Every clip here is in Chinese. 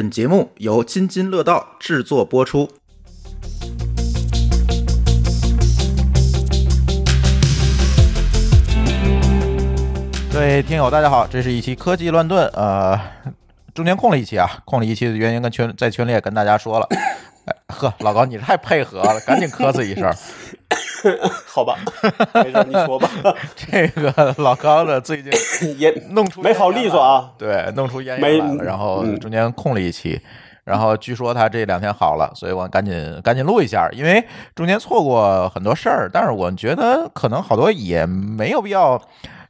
本节目由津津乐道制作播出。各位听友，大家好，这是一期科技乱炖。呃，中间空了一期啊，空了一期的原因跟群在群里也跟大家说了。呵，老高你太配合了，赶紧咳嗽一声。好吧，没事，你说吧。这个老高的最近 也弄出没好利索啊，对，弄出咽没炎来了，然后嗯中间空了一期。然后据说他这两天好了，所以我赶紧赶紧录一下，因为中间错过很多事儿，但是我觉得可能好多也没有必要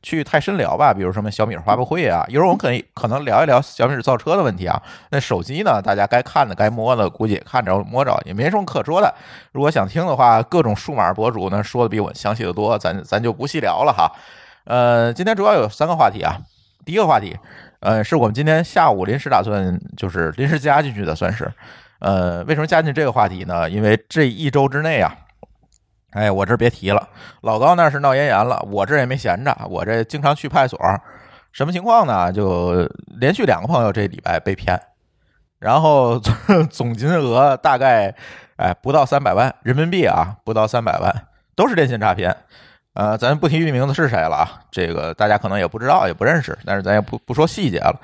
去太深聊吧，比如什么小米发布会啊，一会儿我们可以 可能聊一聊小米造车的问题啊。那手机呢，大家该看的该摸的，估计也看着摸着，也没什么可说的。如果想听的话，各种数码博主呢说的比我详细的多，咱咱就不细聊了哈。呃，今天主要有三个话题啊，第一个话题。呃，是我们今天下午临时打算，就是临时加进去的，算是。呃，为什么加进这个话题呢？因为这一周之内啊，哎，我这别提了，老高那是闹咽炎了，我这也没闲着，我这经常去派出所，什么情况呢？就连续两个朋友这礼拜被骗，然后总 金额大概哎不到三百万人民币啊，不到三百万，都是电信诈骗。呃，咱不提名字是谁了啊，这个大家可能也不知道，也不认识，但是咱也不不说细节了，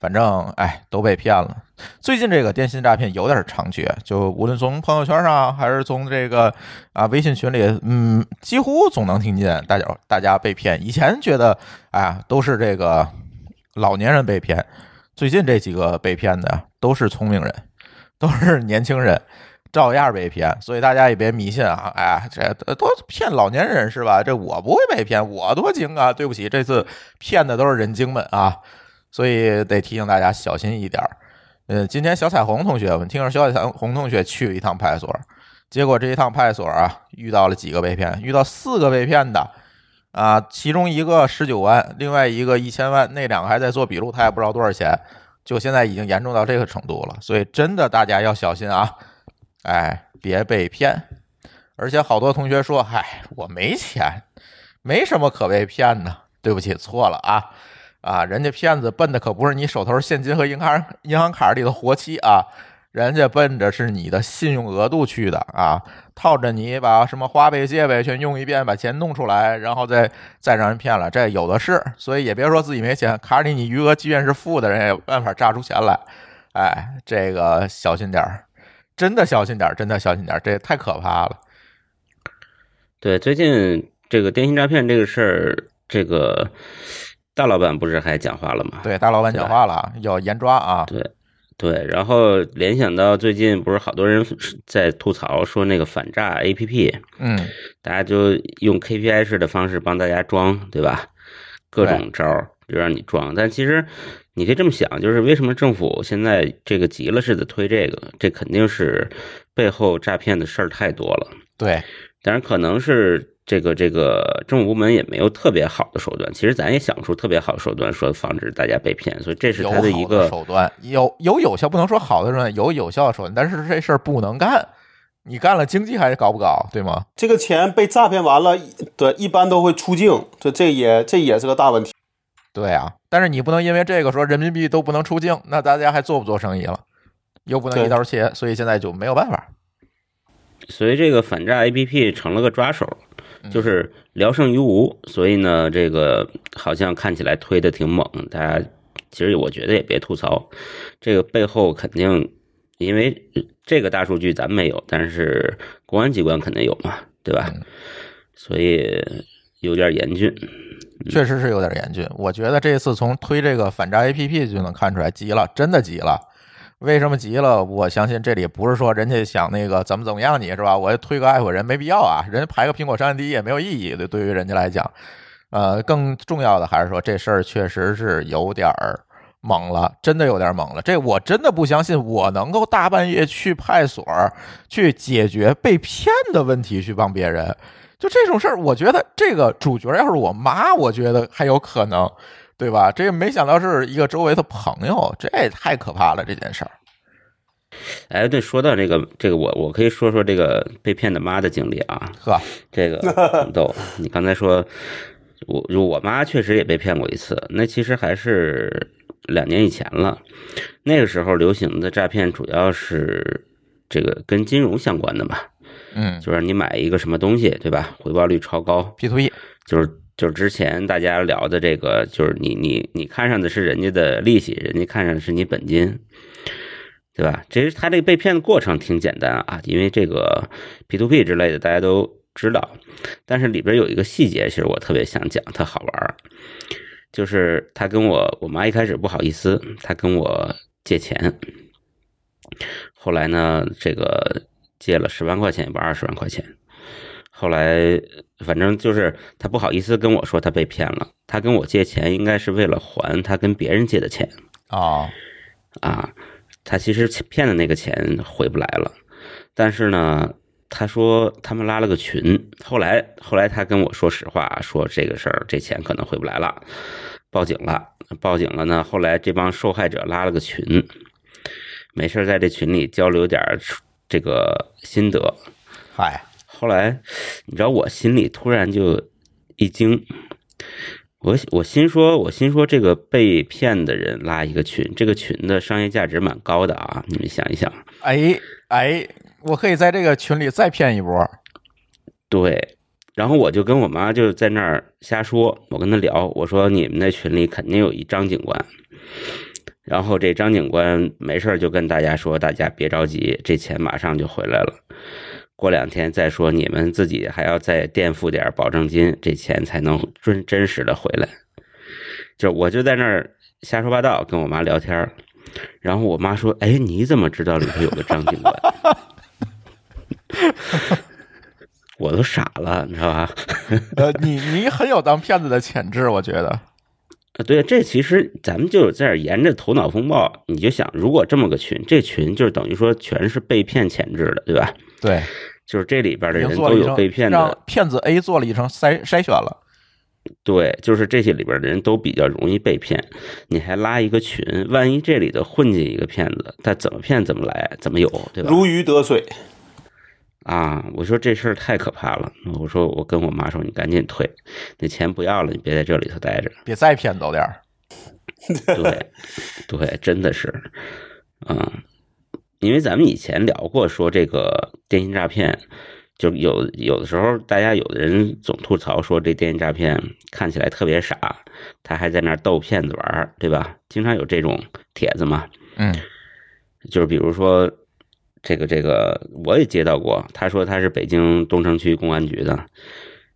反正哎都被骗了。最近这个电信诈骗有点猖獗，就无论从朋友圈上还是从这个啊微信群里，嗯，几乎总能听见大家大家被骗。以前觉得哎都是这个老年人被骗，最近这几个被骗的都是聪明人，都是年轻人。照样被骗，所以大家也别迷信啊！哎，这都骗老年人是吧？这我不会被骗，我多精啊！对不起，这次骗的都是人精们啊，所以得提醒大家小心一点儿。呃，今天小彩虹同学，我们听说小彩虹同学去了一趟派出所，结果这一趟派出所啊，遇到了几个被骗，遇到四个被骗的啊，其中一个十九万，另外一个一千万，那两个还在做笔录，他也不知道多少钱，就现在已经严重到这个程度了，所以真的大家要小心啊！哎，别被骗！而且好多同学说：“嗨，我没钱，没什么可被骗的。”对不起，错了啊啊！人家骗子奔的可不是你手头现金和银行银行卡里的活期啊，人家奔着是你的信用额度去的啊，套着你把什么花呗、借呗全用一遍，把钱弄出来，然后再再让人骗了，这有的是。所以也别说自己没钱，卡里你余额即便是负的，人也办法榨出钱来。哎，这个小心点儿。真的小心点，真的小心点，这也太可怕了。对，最近这个电信诈骗这个事儿，这个大老板不是还讲话了吗？对，大老板讲话了，要严抓啊。对，对，然后联想到最近不是好多人在吐槽说那个反诈 APP，嗯，大家就用 KPI 式的方式帮大家装，对吧？各种招儿就让你装，但其实。你可以这么想，就是为什么政府现在这个急了似的推这个？这肯定是背后诈骗的事儿太多了。对，当然可能是这个这个政府部门也没有特别好的手段。其实咱也想不出特别好的手段，说防止大家被骗。所以这是他的一个手段，有有有效，不能说好的手段，有有效的手段，但是这事儿不能干。你干了，经济还是搞不搞，对吗？这个钱被诈骗完了，对，一般都会出境，这这也这也是个大问题。对啊，但是你不能因为这个说人民币都不能出境，那大家还做不做生意了？又不能一刀切，所以现在就没有办法。所以这个反诈 APP 成了个抓手，就是聊胜于无。所以呢，这个好像看起来推的挺猛，大家其实我觉得也别吐槽，这个背后肯定因为这个大数据咱没有，但是公安机关肯定有嘛，对吧？所以有点严峻。确实是有点严峻，我觉得这次从推这个反诈 APP 就能看出来急了，真的急了。为什么急了？我相信这里不是说人家想那个怎么怎么样你是吧？我推个爱国人没必要啊，人家排个苹果商第一也没有意义的，对于人家来讲。呃，更重要的还是说这事儿确实是有点儿猛了，真的有点猛了。这我真的不相信我能够大半夜去派出所去解决被骗的问题，去帮别人。就这种事儿，我觉得这个主角要是我妈，我觉得还有可能，对吧？这个没想到是一个周围的朋友，这也太可怕了这件事儿。哎，对，说到这个，这个我我可以说说这个被骗的妈的经历啊。呵，这个很逗。你刚才说，我我妈确实也被骗过一次，那其实还是两年以前了。那个时候流行的诈骗主要是这个跟金融相关的嘛，嗯就是你买一个什么东西，对吧？回报率超高，，P to E，就是就是之前大家聊的这个，就是你你你看上的是人家的利息，人家看上的是你本金，对吧？其实他这个被骗的过程挺简单啊，因为这个 P to P 之类的大家都知道，但是里边有一个细节，其实我特别想讲，特好玩儿，就是他跟我我妈一开始不好意思，他跟我借钱，后来呢，这个借了十万块钱，也不二十万块钱。后来，反正就是他不好意思跟我说他被骗了。他跟我借钱，应该是为了还他跟别人借的钱哦，啊。他其实骗的那个钱回不来了，但是呢，他说他们拉了个群。后来，后来他跟我说实话，说这个事儿这钱可能回不来了，报警了。报警了呢，后来这帮受害者拉了个群，没事儿在这群里交流点儿这个心得。嗨，后来，你知道我心里突然就一惊，我我心说，我心说这个被骗的人拉一个群，这个群的商业价值蛮高的啊，你们想一想，哎哎，我可以在这个群里再骗一波。对。然后我就跟我妈就在那儿瞎说，我跟她聊，我说你们那群里肯定有一张警官，然后这张警官没事儿就跟大家说，大家别着急，这钱马上就回来了。过两天再说，你们自己还要再垫付点保证金，这钱才能真真实的回来。就我就在那儿瞎说八道，跟我妈聊天儿然后我妈说：“哎，你怎么知道里头有个张警官？” 我都傻了，你知道吧？呃，你你很有当骗子的潜质，我觉得。啊，对，这其实咱们就在这儿沿着头脑风暴，你就想，如果这么个群，这群就是等于说全是被骗潜质的，对吧？对，就是这里边的人都有被骗的让，骗子 A 做了一层筛筛选了。对，就是这些里边的人都比较容易被骗。你还拉一个群，万一这里头混进一个骗子，他怎么骗怎么来，怎么有，对吧？如鱼得水。啊，我说这事儿太可怕了。我说我跟我妈说，你赶紧退，那钱不要了，你别在这里头待着。别再骗走点儿。对，对，真的是，嗯，因为咱们以前聊过，说这个电信诈骗，就有有的时候大家有的人总吐槽说这电信诈骗看起来特别傻，他还在那儿逗骗子玩儿，对吧？经常有这种帖子嘛，嗯就是比如说这个这个，我也接到过，他说他是北京东城区公安局的，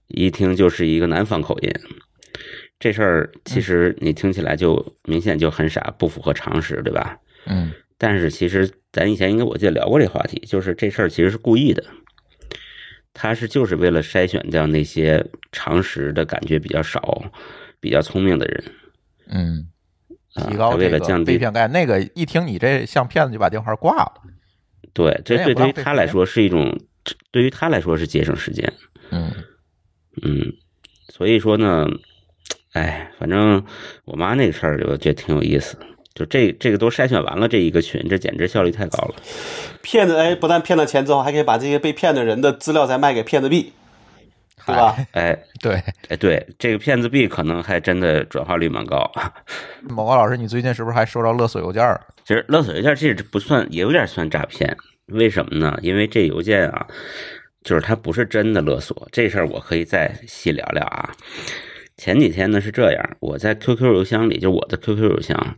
一听就是一个南方口音。这事儿其实你听起来就明显就很傻，不符合常识，对吧？嗯但是其实咱以前应该我记得聊过这话题，就是这事儿其实是故意的，他是就是为了筛选掉那些常识的感觉比较少、比较聪明的人嗯，啊，提高他为这个了降低被骗概率。那个一听你这像骗子，就把电话挂了。对，这对对于他来说是一种，对于他来说是节省时间。嗯嗯，所以说呢，哎，反正我妈那个事儿，我觉得挺有意思。就这这个都筛选完了，这一个群，这简直效率太高了。骗子哎，不但骗了钱之后，还可以把这些被骗的人的资料再卖给骗子币，对吧？哎 对，哎，对，这个骗子币可能还真的转化率蛮高。某高老师，你最近是不是还收到勒索邮件儿？其实勒索邮件这不算，也有点算诈骗。为什么呢？因为这邮件啊，就是它不是真的勒索。这事儿我可以再细聊聊啊。前几天呢是这样，我在 QQ 邮箱里，就我的 QQ 邮箱，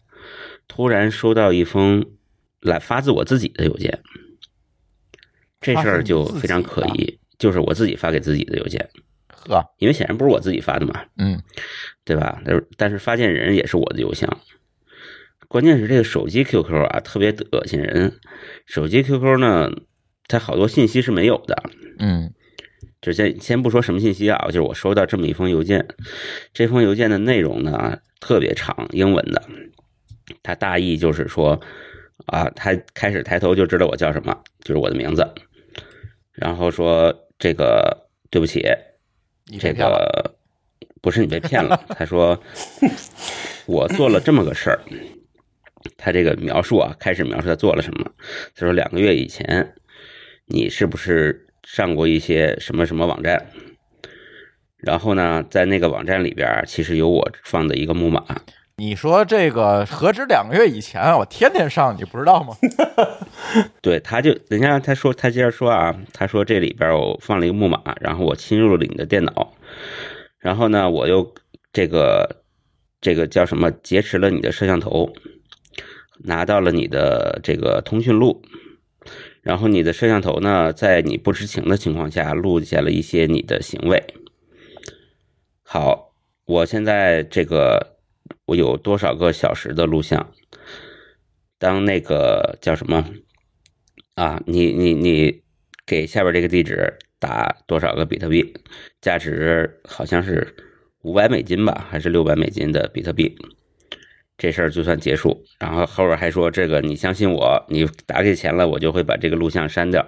突然收到一封来发自我自己的邮件。这事儿就非常可疑，就是我自己发给自己的邮件，呵，因为显然不是我自己发的嘛。嗯对吧？但是但是发件人也是我的邮箱，关键是这个手机 QQ 啊，特别恶心人。手机 QQ 呢，它好多信息是没有的。嗯就先先不说什么信息啊，就是我收到这么一封邮件，这封邮件的内容呢特别长，英文的。它大意就是说，啊，他开始抬头就知道我叫什么，就是我的名字，然后说这个对不起，这。个不是你被骗了。他说我做了这么个事儿，他这个描述啊，开始描述他做了什么。他说两个月以前，你是不是上过一些什么什么网站？然后呢，在那个网站里边儿，其实有我放的一个木马，你说这个何止两个月以前啊，我天天上，你不知道吗？对，他就人家他说他接着说啊，他说这里边我放了一个木马，然后我侵入了你的电脑，然后呢，我又这个这个叫什么劫持了你的摄像头，拿到了你的这个通讯录，然后你的摄像头呢，在你不知情的情况下录下了一些你的行为。好，我现在这个我有多少个小时的录像？当那个叫什么啊？你你你给下边这个地址打多少个比特币？价值好像是五百美金吧，还是六百美金的比特币？这事儿就算结束。然后后边还说这个，你相信我，你打给钱了，我就会把这个录像删掉。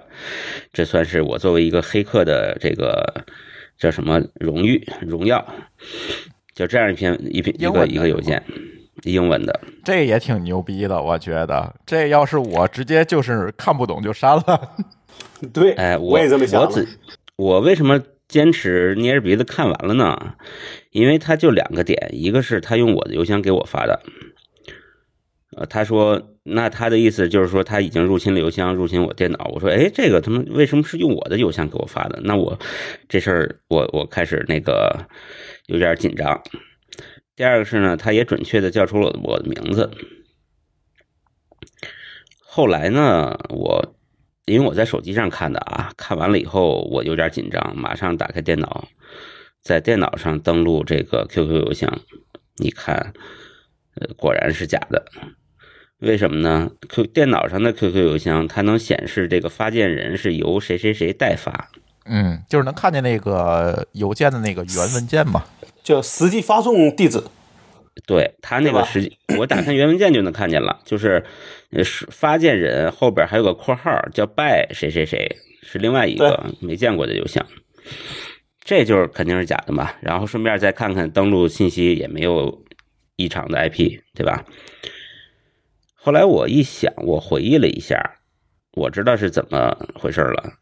这算是我作为一个黑客的这个叫什么荣誉荣耀？就这样一篇一篇一个一个邮件，英文的。这也挺牛逼的，我觉得这要是我直接就是看不懂就删了。对，哎，我也这么想的。我只我为什么坚持捏着鼻子看完了呢？因为他就两个点，一个是他用我的邮箱给我发的，呃，他说那他的意思就是说他已经入侵了邮箱，入侵我电脑。我说，哎，这个他们为什么是用我的邮箱给我发的？那我这事儿我我开始那个有点紧张。第二个是呢，他也准确的叫出了我的名字。后来呢，我因为我在手机上看的啊，看完了以后我有点紧张，马上打开电脑，在电脑上登录这个 QQ 邮箱，一看，呃，果然是假的。为什么呢？Q 电脑上的 QQ 邮箱它能显示这个发件人是由谁谁谁代发，嗯，就是能看见那个邮件的那个原文件嘛。就实际发送地址，对他那个实际，我打开原文件就能看见了，就是呃是发件人后边还有个括号叫 by 谁谁谁，是另外一个没见过的邮箱，这就是肯定是假的嘛。然后顺便再看看登录信息也没有异常的 IP，对吧？后来我一想，我回忆了一下，我知道是怎么回事了，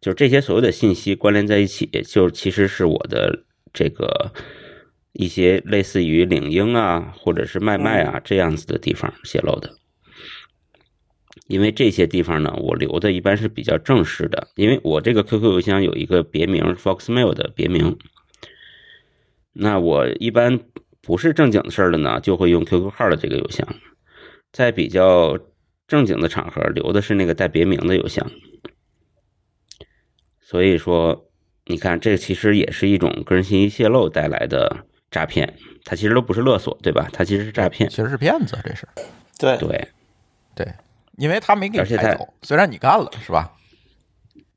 就是这些所有的信息关联在一起，就其实是我的这个一些类似于领英啊，或者是卖卖啊这样子的地方泄露的。因为这些地方呢，我留的一般是比较正式的，因为我这个 QQ 邮箱有一个别名 Foxmail 的别名。那我一般不是正经的事儿了呢，就会用 QQ 号的这个邮箱，在比较正经的场合留的是那个带别名的邮箱。所以说，你看，这其实也是一种个人信息泄露带来的诈骗，他其实都不是勒索，对吧？他其实是诈骗其。实是骗子，这是对，对，对，因为他没给而且他你带走，虽然你干了，是吧？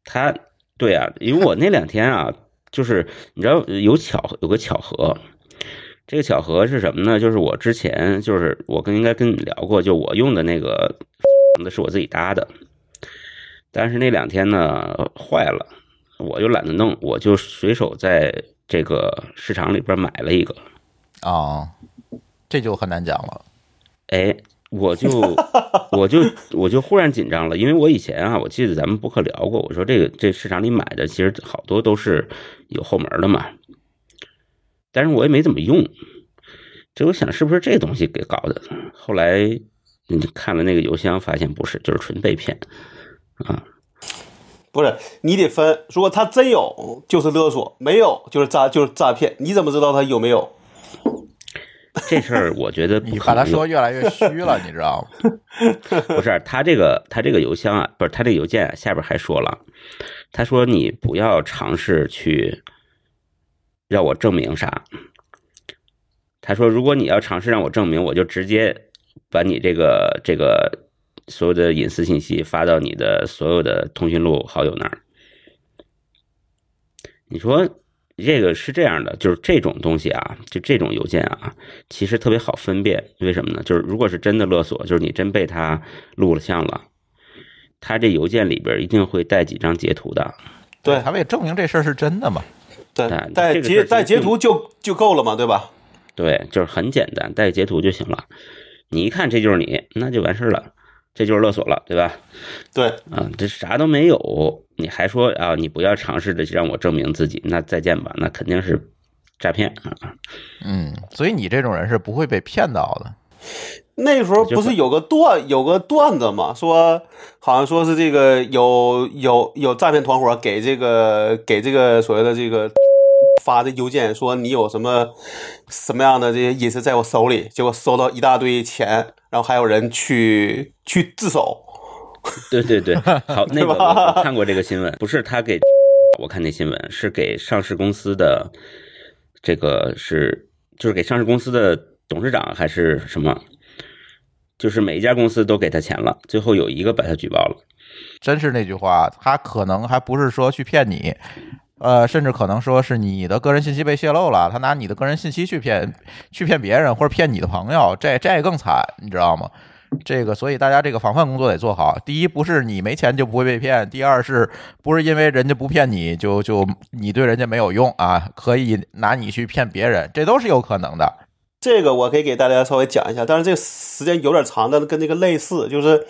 他对啊，因为我那两天啊，就是你知道有巧有个巧合，这个巧合是什么呢？就是我之前就是我跟应该跟你聊过，就我用的那个的是我自己搭的，但是那两天呢坏了，我就懒得弄，我就随手在这个市场里边买了一个，啊，这就很难讲了。哎，我就 我就我就忽然紧张了，因为我以前啊，我记得咱们博客聊过，我说这个这市场里买的其实好多都是有后门的嘛，但是我也没怎么用，这我想是不是这东西给搞的？后来你看了那个邮箱，发现不是，就是纯被骗啊。不是你得分，如果他真有就是勒索，没有就是诈就是诈骗，你怎么知道他有没有？这事儿我觉得你把他说越来越虚了，你知道吗？不是他这个他这个邮箱啊，不是他这个邮件啊，下边还说了，他说你不要尝试去让我证明啥。他说如果你要尝试让我证明，我就直接把你这个这个所有的隐私信息发到你的所有的通讯录好友那儿。你说这个是这样的，就是这种东西啊，就这种邮件啊，其实特别好分辨。为什么呢？就是如果是真的勒索，就是你真被他录了像了，他这邮件里边一定会带几张截图的。对他为证明这事儿是真的嘛。对但，带截带截图就就够了嘛，对吧？对，就是很简单，带截图就行了。你一看这就是你，那就完事儿了，这就是勒索了，对吧？对，啊，这啥都没有，你还说啊，你不要尝试着让我证明自己，那再见吧，那肯定是诈骗啊。嗯，所以你这种人是不会被骗到的。那时候不是有个段有个段子嘛，说好像说是这个有有有诈骗团伙给这个给这个所谓的这个发的邮件，说你有什么什么样的这些隐私在我手里，结果收到一大堆钱，然后还有人去去自首。对对对，好，那个我看过这个新闻，不是他给，我看那新闻是给上市公司的，这个是就是给上市公司的董事长还是什么？就是每一家公司都给他钱了，最后有一个把他举报了。真是那句话，他可能还不是说去骗你，呃，甚至可能说是你的个人信息被泄露了，他拿你的个人信息去骗去骗别人或者骗你的朋友，这这更惨，你知道吗？这个，所以大家这个防范工作得做好。第一，不是你没钱就不会被骗；第二，是不是因为人家不骗你就就你对人家没有用啊？可以拿你去骗别人，这都是有可能的。这个我可以给大家稍微讲一下，但是这个时间有点长，但跟这个类似，就是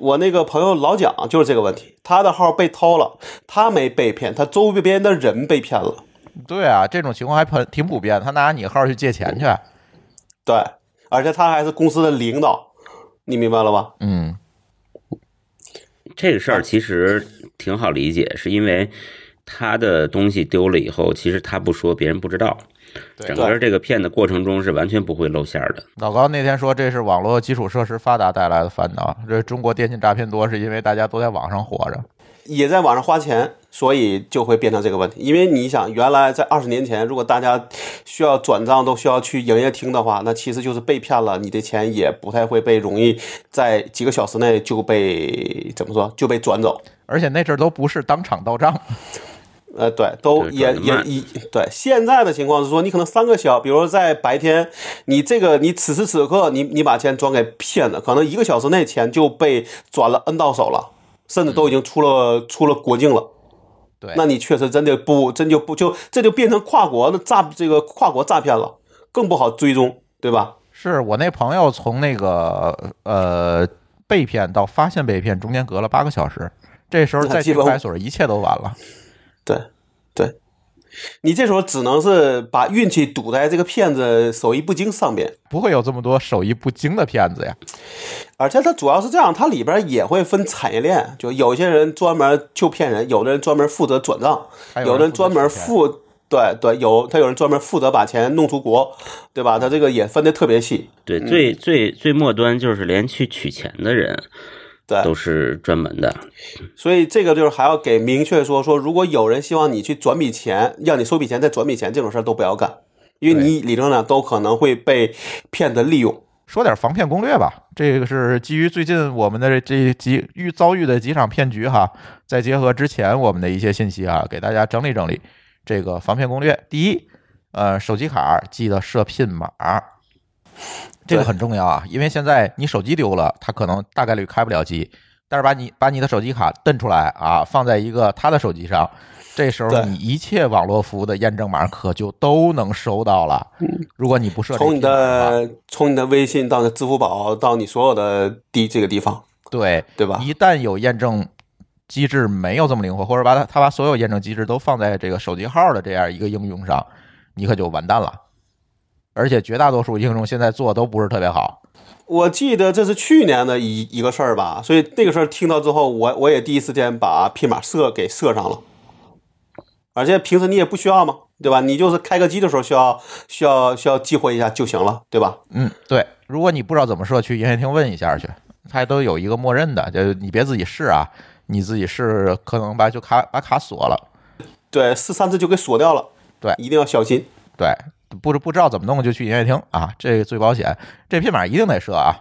我那个朋友老蒋就是这个问题，他的号被偷了，他没被骗，他周边的人被骗了。对啊，这种情况还挺挺普遍，他拿你号去借钱去。对，而且他还是公司的领导，你明白了吧？嗯，这个事儿其实挺好理解，是因为他的东西丢了以后，其实他不说，别人不知道。对整个这个骗的过程中是完全不会露馅儿的。老高那天说这是网络基础设施发达带来的烦恼，这中国电信诈骗多是因为大家都在网上活着。也在网上花钱，所以就会变成这个问题。因为你想，原来在二十年前，如果大家需要转账都需要去营业厅的话，那其实就是被骗了，你的钱也不太会被容易在几个小时内就被怎么说就被转走。而且那阵儿都不是当场到账，呃，对，都对也也一对。现在的情况是说，你可能三个小，比如说在白天，你这个你此时此刻你你把钱转给骗子，可能一个小时内钱就被转了 N 到手了，甚至都已经出了出了国境了。对，那你确实真的不真就不就这就变成跨国的诈这个跨国诈骗了，更不好追踪，对吧？是我那朋友从那个呃被骗到发现被骗中间隔了八个小时，这时候再去派出所，一切都晚了。对对，你这时候只能是把运气赌在这个骗子手艺不精上面。不会有这么多手艺不精的骗子呀。而且它主要是这样，它里边也会分产业链，就有些人专门就骗人，有的人专门负责转账，有的人专门负对对，有他有人专门负责把钱弄出国，对吧？他这个也分的特别细，对，最最最末端就是连去取钱的人对，都是专门的。所以这个就是还要给明确说说，如果有人希望你去转笔钱，要你收笔钱再转笔钱，这种事儿都不要干，因为你理论上都可能会被骗子利用。说点防骗攻略吧，这个是基于最近我们的这几遇遭遇的几场骗局哈，再结合之前我们的一些信息啊，给大家整理整理这个防骗攻略。第一，呃，手机卡记得设 PIN 码，这个很重要啊，因为现在你手机丢了，它可能大概率开不了机，但是把你把你的手机卡蹬出来啊，放在一个他的手机上。这时候你一切网络服务的验证码可就都能收到了。如果你不设这从你的从你的微信到你的支付宝到你所有的地这个地方，对对吧？一旦有验证机制没有这么灵活，或者把它他把所有验证机制都放在这个手机号的这样一个应用上，你可就完蛋了。而且绝大多数应用现在做都不是特别好。我记得这是去年的一一个事儿吧，所以那个事儿听到之后，我我也第一时间把拼码设给设上了。而且平时你也不需要嘛，对吧？你就是开个机的时候需要需要需要激活一下就行了，对吧？嗯，对。如果你不知道怎么设，去营业厅问一下去，它都有一个默认的，就你别自己试啊，你自己试可能把就卡把卡锁了。对，试三次就给锁掉了。对一定要小心。对，不不知道怎么弄就去营业厅啊，这个最保险。这拼码一定得设啊，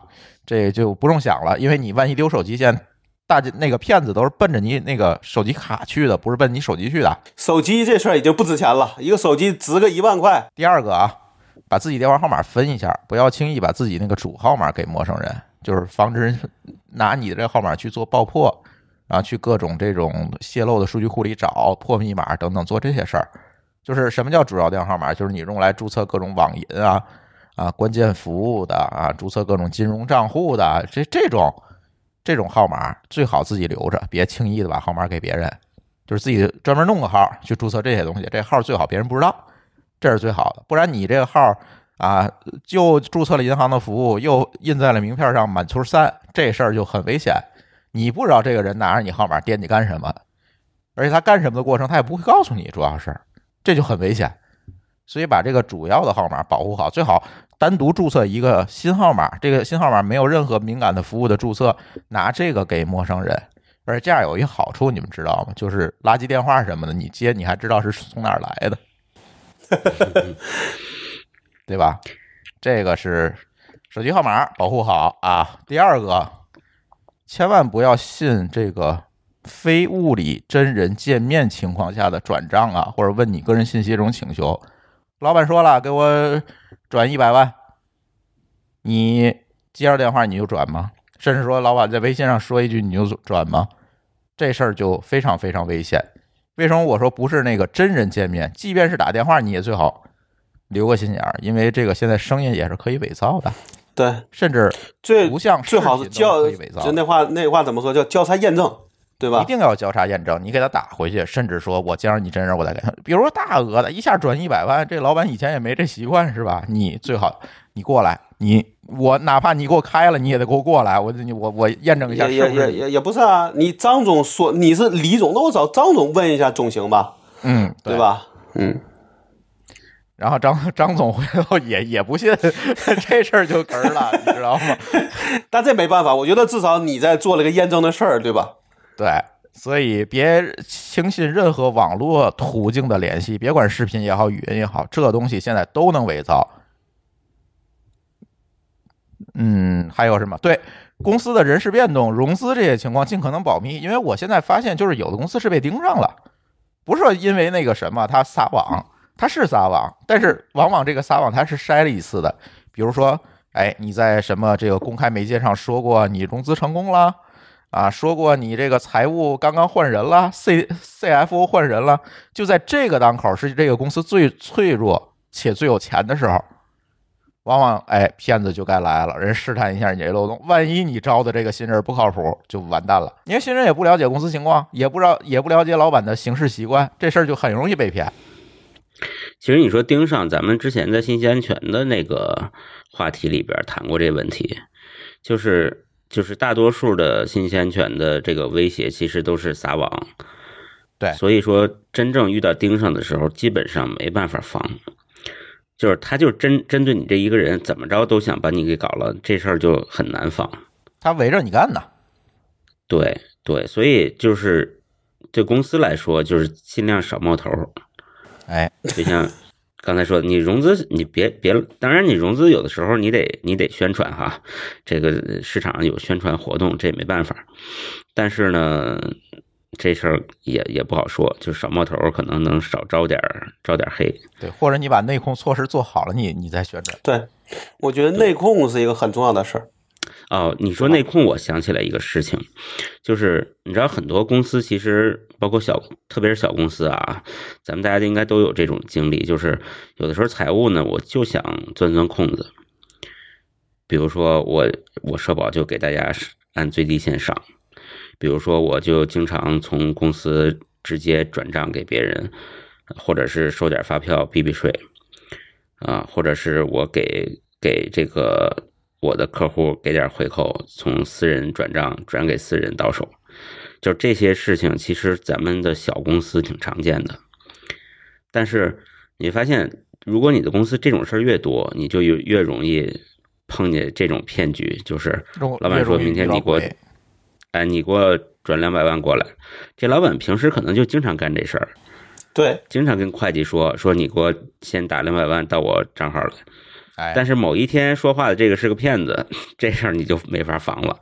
这就不用想了，因为你万一丢手机线，大家那个骗子都是奔着你那个手机卡去的，不是奔你手机去的。手机这事儿已经不值钱了，一个手机值个一万块。第二个啊，把自己电话号码分一下，不要轻易把自己那个主号码给陌生人，就是防止人拿你的这个号码去做爆破，然后去各种这种泄露的数据库里找破密码等等做这些事儿。就是什么叫主要电话号码？就是你用来注册各种网银啊啊关键服务的啊，注册各种金融账户的这这种这种号码最好自己留着，别轻易的把号码给别人。就是自己专门弄个号去注册这些东西，这号最好别人不知道。这是最好的。不然你这个号啊，就注册了银行的服务，又印在了名片上满村三，这事儿就很危险。你不知道这个人拿着你号码惦记干什么，而且他干什么的过程他也不会告诉你，主要是这就很危险。所以把这个主要的号码保护好，最好单独注册一个新号码。这个新号码没有任何敏感的服务的注册，拿这个给陌生人。而且这样有一好处，你们知道吗？就是垃圾电话什么的，你接你还知道是从哪儿来的，对吧？这个是手机号码保护好啊。第二个，千万不要信这个非物理真人见面情况下的转账啊，或者问你个人信息这种请求。老板说了，给我转一百万，你接着电话你就转吗？甚至说老板在微信上说一句你就转吗？这事儿就非常非常危险。为什么我说不是那个真人见面？即便是打电话，你也最好留个心眼儿，因为这个现在声音也是可以伪造的，对，甚至最不像最好是交就那话那话怎么说？叫交叉验证，对吧一？定要交叉验证，你给他打回去，甚至说我加上你真人，我再给他。比如说大额的，一下转一百万，这老板以前也没这习惯，是吧？你最好你过来，你我哪怕你给我开了，你也得给我过来，我你我我验证一下也是不是。也也也也不是啊，你张总说你是李总，那我找张总问一下总行吧，嗯，对？吧？嗯，然后张张总回头也也不信，这事儿就哏儿了，你知道吗？但这没办法，我觉得至少你在做了个验证的事儿，对吧？对，所以别轻信任何网络途径的联系，别管视频也好，语音也好，这东西现在都能伪造。嗯，还有什么？对公司的人事变动、融资这些情况，尽可能保密。因为我现在发现，就是有的公司是被盯上了，不是说因为那个什么他撒网，他是撒网，但是往往这个撒网他是筛了一次的。比如说，哎，你在什么这个公开媒介上说过你融资成功了，啊，说过你这个财务刚刚换人了，C CFO 换人了，就在这个当口是这个公司最脆弱且最有钱的时候，往往哎骗子就该来了，人试探一下你这漏洞，万一你招的这个新人不靠谱，就完蛋了。因为新人也不了解公司情况，也不知道也不了解老板的行事习惯，这事儿就很容易被骗。其实你说盯上，咱们之前在信息安全的那个话题里边谈过这个问题，就是就是大多数的信息安全的这个威胁其实都是撒网，对所以说真正遇到盯上的时候，基本上没办法防，就是他就针针对你这一个人，怎么着都想把你给搞了，这事儿就很难防。他围着你干呢。对对，所以就是对公司来说，就是尽量少冒头儿。哎，就像刚才说的，你融资你别别，当然你融资有的时候你得你得宣传哈，这个市场上有宣传活动，这也没办法。但是呢，这事儿也也不好说，就少冒头，可能能少招点招点黑。对，或者你把内控措施做好了，你你再宣传。对，我觉得内控是一个很重要的事儿。哦，你说内控，我想起来一个事情，就是你知道很多公司其实包括小，特别是小公司啊，咱们大家应该都有这种经历，就是有的时候财务呢，我就想钻钻空子，比如说我我社保就给大家按最低线上，比如说我就经常从公司直接转账给别人，或者是收点发票避避税，啊，或者是我给给这个。我的客户给点回扣，从私人转账转给私人到手，就这些事情，其实咱们的小公司挺常见的。但是你发现，如果你的公司这种事儿越多，你就越越容易碰见这种骗局，就是老板说明天你给我，哎，你给我转两百万过来。这老板平时可能就经常干这事儿，对，经常跟会计说说你给我先打两百万到我账号来。哎，但是某一天说话的这个是个骗子，这事儿你就没法防了，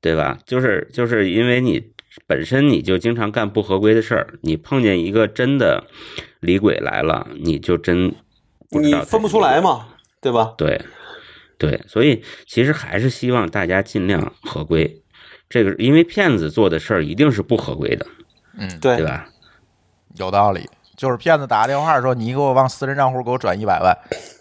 对吧？就是就是因为你本身你就经常干不合规的事儿，你碰见一个真的李鬼来了，你就真你分不出来嘛，对吧？对对，所以其实还是希望大家尽量合规。这个因为骗子做的事儿一定是不合规的，嗯，对对吧？有道理。就是骗子打个电话说你给我往私人账户给我转一百万，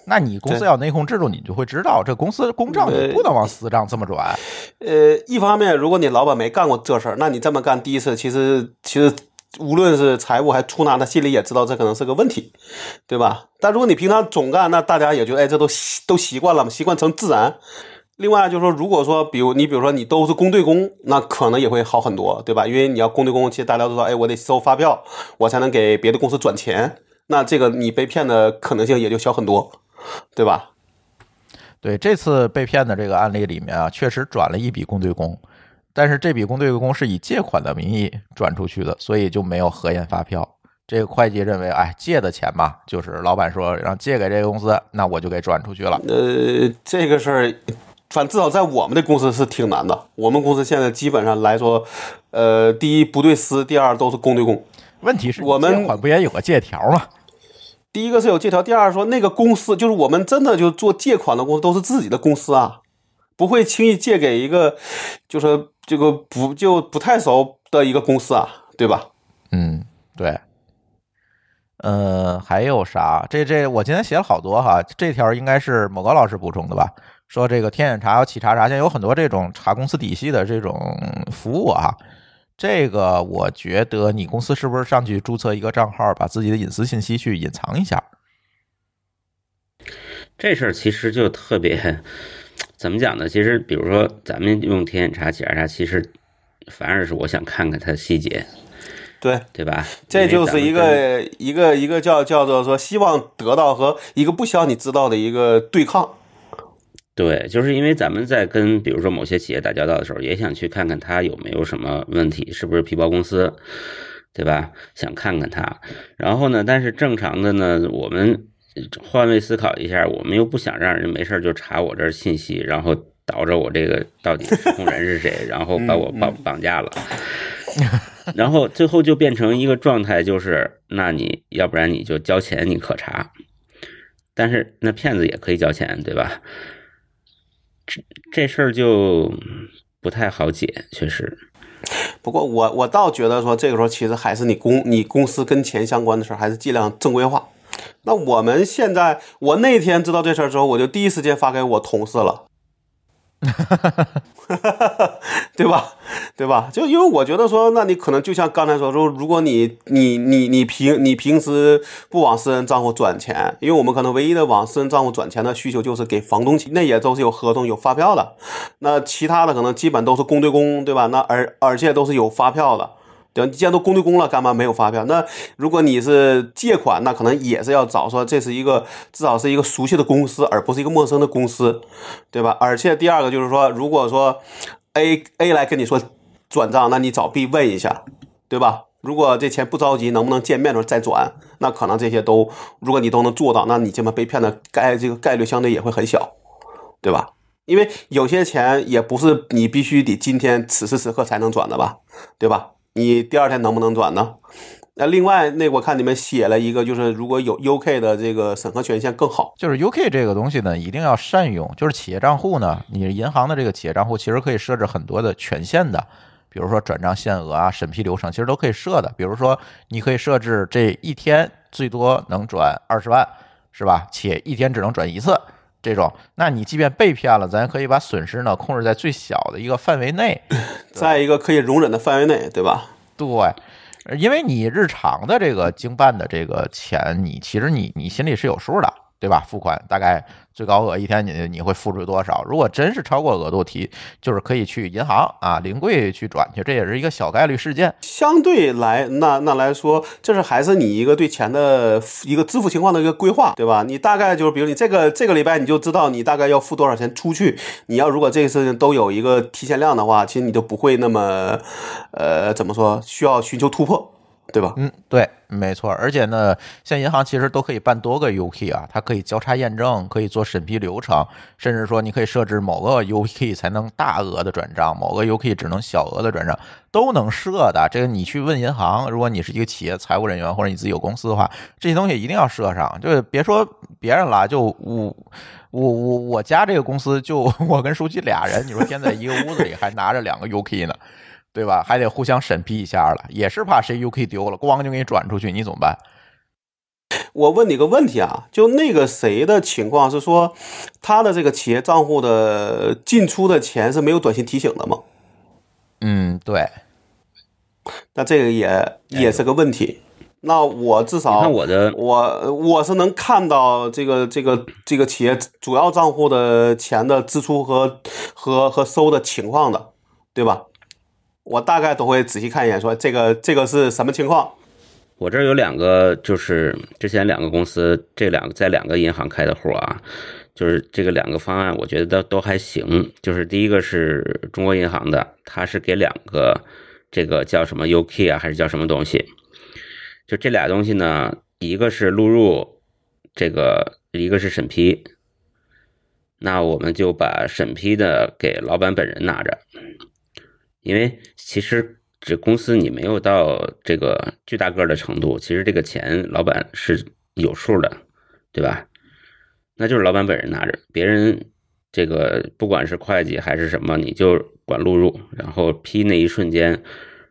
那你公司要内控制度，你就会知道这公司公账你不能往私账这么转。呃，一方面，如果你老板没干过这事儿，那你这么干第一次，其实其实无论是财务还出纳，他心里也知道这可能是个问题，对吧？但如果你平常总干，那大家也觉得，哎，这都习都习惯了嘛，习惯成自然。另外就是说，如果说，比如你比如说你都是公对公，那可能也会好很多，对吧？因为你要公对公，其实大家都知道，哎，我得收发票，我才能给别的公司转钱，那这个你被骗的可能性也就小很多，对吧？对，这次被骗的这个案例里面啊，确实转了一笔公对公，但是这笔公对公是以借款的名义转出去的，所以就没有核验发票。这个会计认为，哎，借的钱嘛，就是老板说让借给这个公司，那我就给转出去了。呃，这个事儿，反至少在我们的公司是挺难的。我们公司现在基本上来说，呃，第一不对私，第二都是公对公。问题是，我们借款不也有个借条吗？第一个是有借条，第二说那个公司就是我们真的就做借款的公司都是自己的公司啊，不会轻易借给一个就是这个不就不太熟的一个公司啊，对吧？嗯，对。呃，还有啥？这这我今天写了好多哈，这条应该是某高老师补充的吧？说这个天眼查、企查查，现在有很多这种查公司底细的这种服务啊。这个我觉得你公司是不是上去注册一个账号，把自己的隐私信息去隐藏一下？这事儿其实就特别怎么讲呢？其实比如说咱们用天眼查、企查查，其实反而是我想看看它的细节。对对吧？这就是一个一个一个叫叫做说希望得到和一个不希望你知道的一个对抗。对，就是因为咱们在跟比如说某些企业打交道的时候，也想去看看他有没有什么问题，是不是皮包公司，对吧？想看看他。然后呢，但是正常的呢，我们换位思考一下，我们又不想让人没事就查我这信息，然后倒着我这个到底失控人是谁，然后把我绑绑架了。然后最后就变成一个状态，就是那你要不然你就交钱，你可查，但是那骗子也可以交钱，对吧？这这事儿就不太好解，确实。不过我我倒觉得说，这个时候其实还是你公你公司跟钱相关的事儿，还是尽量正规化。那我们现在，我那天知道这事儿之后，我就第一时间发给我同事了。哈哈哈，哈对吧？对吧？就因为我觉得说，那你可能就像刚才说说，如果你你你你平你平时不往私人账户转钱，因为我们可能唯一的往私人账户转钱的需求就是给房东，那也都是有合同有发票的。那其他的可能基本都是公对公，对吧？那而而且都是有发票的。对吧？既然都公对公了，干嘛没有发票？那如果你是借款，那可能也是要找说这是一个至少是一个熟悉的公司，而不是一个陌生的公司，对吧？而且第二个就是说，如果说 A A 来跟你说转账，那你找 B 问一下，对吧？如果这钱不着急，能不能见面的时候再转？那可能这些都，如果你都能做到，那你这么被骗的概这个概率相对也会很小，对吧？因为有些钱也不是你必须得今天此时此刻才能转的吧，对吧？你第二天能不能转呢？那另外，那我看你们写了一个，就是如果有 UK 的这个审核权限更好。就是 UK 这个东西呢，一定要善用。就是企业账户呢，你银行的这个企业账户其实可以设置很多的权限的，比如说转账限额啊、审批流程，其实都可以设的。比如说，你可以设置这一天最多能转二十万，是吧？且一天只能转一次。这种，那你即便被骗了，咱可以把损失呢控制在最小的一个范围内，在一个可以容忍的范围内，对吧？对，因为你日常的这个经办的这个钱，你其实你你心里是有数的，对吧？付款大概。最高额一天你你会付出多少？如果真是超过额度提，就是可以去银行啊临柜去转去，这也是一个小概率事件。相对来那那来说，这是还是你一个对钱的一个支付情况的一个规划，对吧？你大概就是比如你这个这个礼拜你就知道你大概要付多少钱出去。你要如果这个事情都有一个提前量的话，其实你就不会那么呃怎么说需要寻求突破。对吧？嗯，对，没错。而且呢，像银行其实都可以办多个 UK 啊，它可以交叉验证，可以做审批流程，甚至说你可以设置某个 UK 才能大额的转账，某个 UK 只能小额的转账，都能设的。这个你去问银行，如果你是一个企业财务人员或者你自己有公司的话，这些东西一定要设上。就别说别人了，就我我我我家这个公司就 我跟书记俩人，你说现在一个屋子里还拿着两个 UK 呢。对吧？还得互相审批一下了，也是怕谁 UK 丢了，咣就给你转出去，你怎么办？我问你个问题啊，就那个谁的情况是说，他的这个企业账户的进出的钱是没有短信提醒的吗？嗯，对。那这个也也是个问题。那我至少看我的我我是能看到这个这个这个企业主要账户的钱的支出和和和收的情况的，对吧？我大概都会仔细看一眼，说这个这个是什么情况。我这有两个，就是之前两个公司，这两个在两个银行开的户啊，就是这个两个方案，我觉得都都还行。就是第一个是中国银行的，它是给两个这个叫什么 UK 啊，还是叫什么东西？就这俩东西呢，一个是录入，这个一个是审批。那我们就把审批的给老板本人拿着，因为其实这公司你没有到这个巨大个儿的程度，其实这个钱老板是有数的，对吧？那就是老板本人拿着，别人这个不管是会计还是什么，你就管录入，然后批那一瞬间，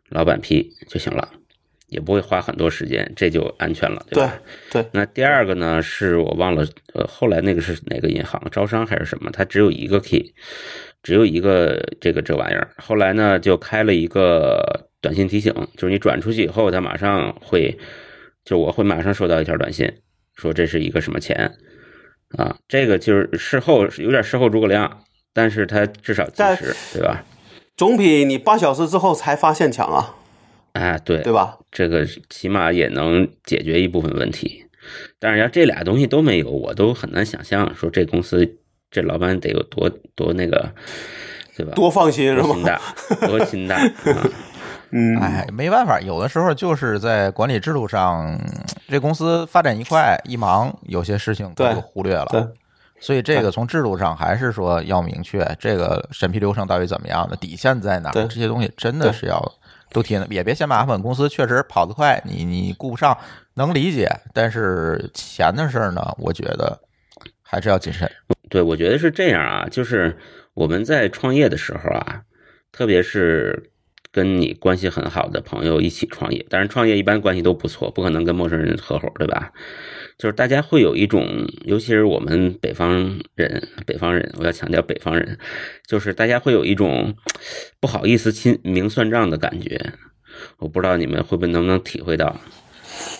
老板批就行了，也不会花很多时间，这就安全了，对吧？对那第二个呢，是我忘了，呃，后来那个是哪个银行，招商还是什么？它只有一个 key，只有一个这个这玩意儿。后来呢，就开了一个短信提醒，就是你转出去以后，它马上会，就我会马上收到一条短信，说这是一个什么钱啊？这个就是事后有点事后诸葛亮，但是它至少及时，对吧？总比你八小时之后才发现强啊，哎，对，对吧？这个起码也能解决一部分问题。但是要这俩东西都没有，我都很难想象说这公司这老板得有多多那个，对吧？多放心是吧？多心大，多心大啊！嗯，哎，没办法，有的时候就是在管理制度上，这公司发展一快一忙，有些事情就忽略对了。所以这个从制度上还是说要明确这个审批流程到底怎么样的，底线在哪，对这些东西真的是要都提的，也别嫌麻烦。公司确实跑得快，你你顾不上，能理解。但是钱的事儿呢，我觉得还是要谨慎。对，我觉得是这样啊，就是我们在创业的时候啊，特别是跟你关系很好的朋友一起创业，当然创业一般关系都不错，不可能跟陌生人合伙，对吧？就是大家会有一种，尤其是我们北方人，北方人，我要强调北方人，就是大家会有一种不好意思亲明算账的感觉。我不知道你们会不会能不能体会到，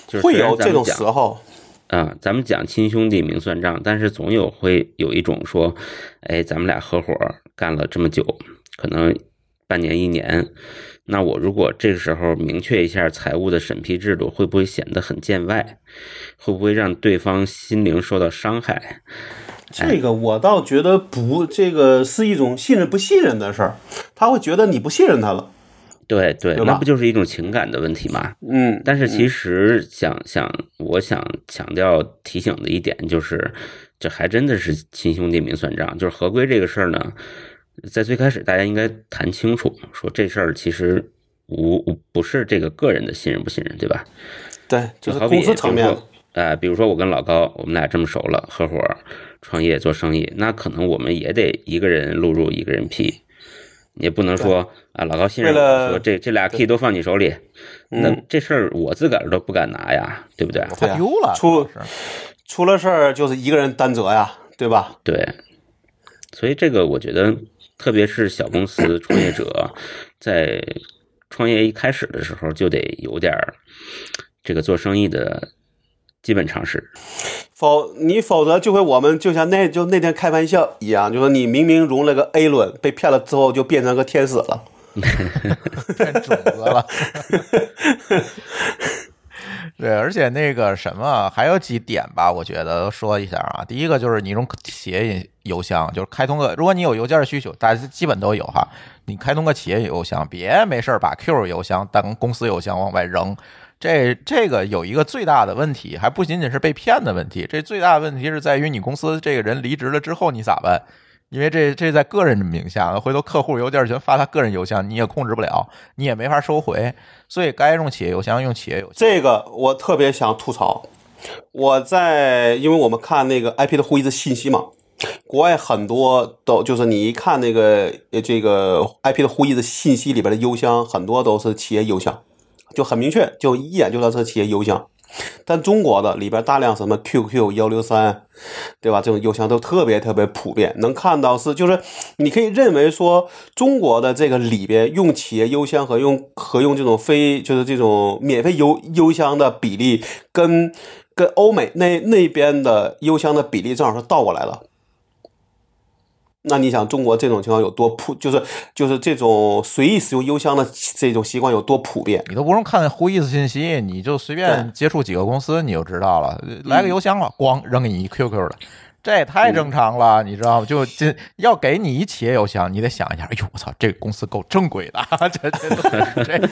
就是会有这种时候。啊，咱们讲亲兄弟明算账，但是总有会有一种说，哎，咱们俩合伙干了这么久，可能半年一年，那我如果这个时候明确一下财务的审批制度，会不会显得很见外？会不会让对方心灵受到伤害？这个我倒觉得不，这个是一种信任不信任的事儿，他会觉得你不信任他了。对对，对那不就是一种情感的问题吗？嗯，但是其实想想，我想强调提醒的一点就是，这还真的是亲兄弟明算账。就是合规这个事儿呢，在最开始大家应该谈清楚，说这事儿其实无无不是这个个人的信任不信任，对吧？对，就是公司层面比如说我跟老高，我们俩这么熟了，合伙创业做生意，那可能我们也得一个人录入，一个人批，也不能说啊，老高信任了说这这俩 key 都放你手里，那嗯这事儿我自个儿都不敢拿呀，对不对？怕丢了，出是出了事儿就是一个人担责呀，对吧？对，所以这个我觉得，特别是小公司创业者，在创业一开始的时候就得有点儿这个做生意的基本常识。否你否则就会我们就像那就那天开玩笑一样，就说你明明融了个 A 轮，被骗了之后就变成个天使了。变种子了。对，而且那个什么，还有几点吧，我觉得说一下啊。第一个就是你用企业邮箱，就是开通个，如果你有邮件的需求，大家基本都有哈。你开通个企业邮箱，别没事儿把 Q 邮箱当公司邮箱往外扔。这这个有一个最大的问题，还不仅仅是被骗的问题，这最大的问题是在于你公司这个人离职了之后你咋办？因为这这在个人名下，回头客户邮件全发他个人邮箱，你也控制不了，你也没法收回，所以该用企业邮箱用企业邮箱。这个我特别想吐槽。我在，因为我们看那个 IP 的会议的信息嘛，国外很多都就是你一看那个这个 IP 的会议的信息里边的邮箱，很多都是企业邮箱，就很明确，就一眼就知道是企业邮箱。但中国的里边大量什么 QQ 幺六三，对吧？这种邮箱都特别特别普遍，能看到是就是你可以认为说中国的这个里边用企业邮箱和用和用这种非就是这种免费邮邮箱的比例跟跟欧美那那边的邮箱的比例正好是倒过来了。那你想，中国这种情况有多普，就是就是这种随意使用邮箱的这种习惯有多普遍？你都不用看胡意思信息，你就随便接触几个公司，你就知道了。来个邮箱了，咣扔给你一 QQ 的，这也太正常了，你知道吗？就这要给你一企业邮箱，你得想一下，哎呦我操，这个公司够正规的，这这这。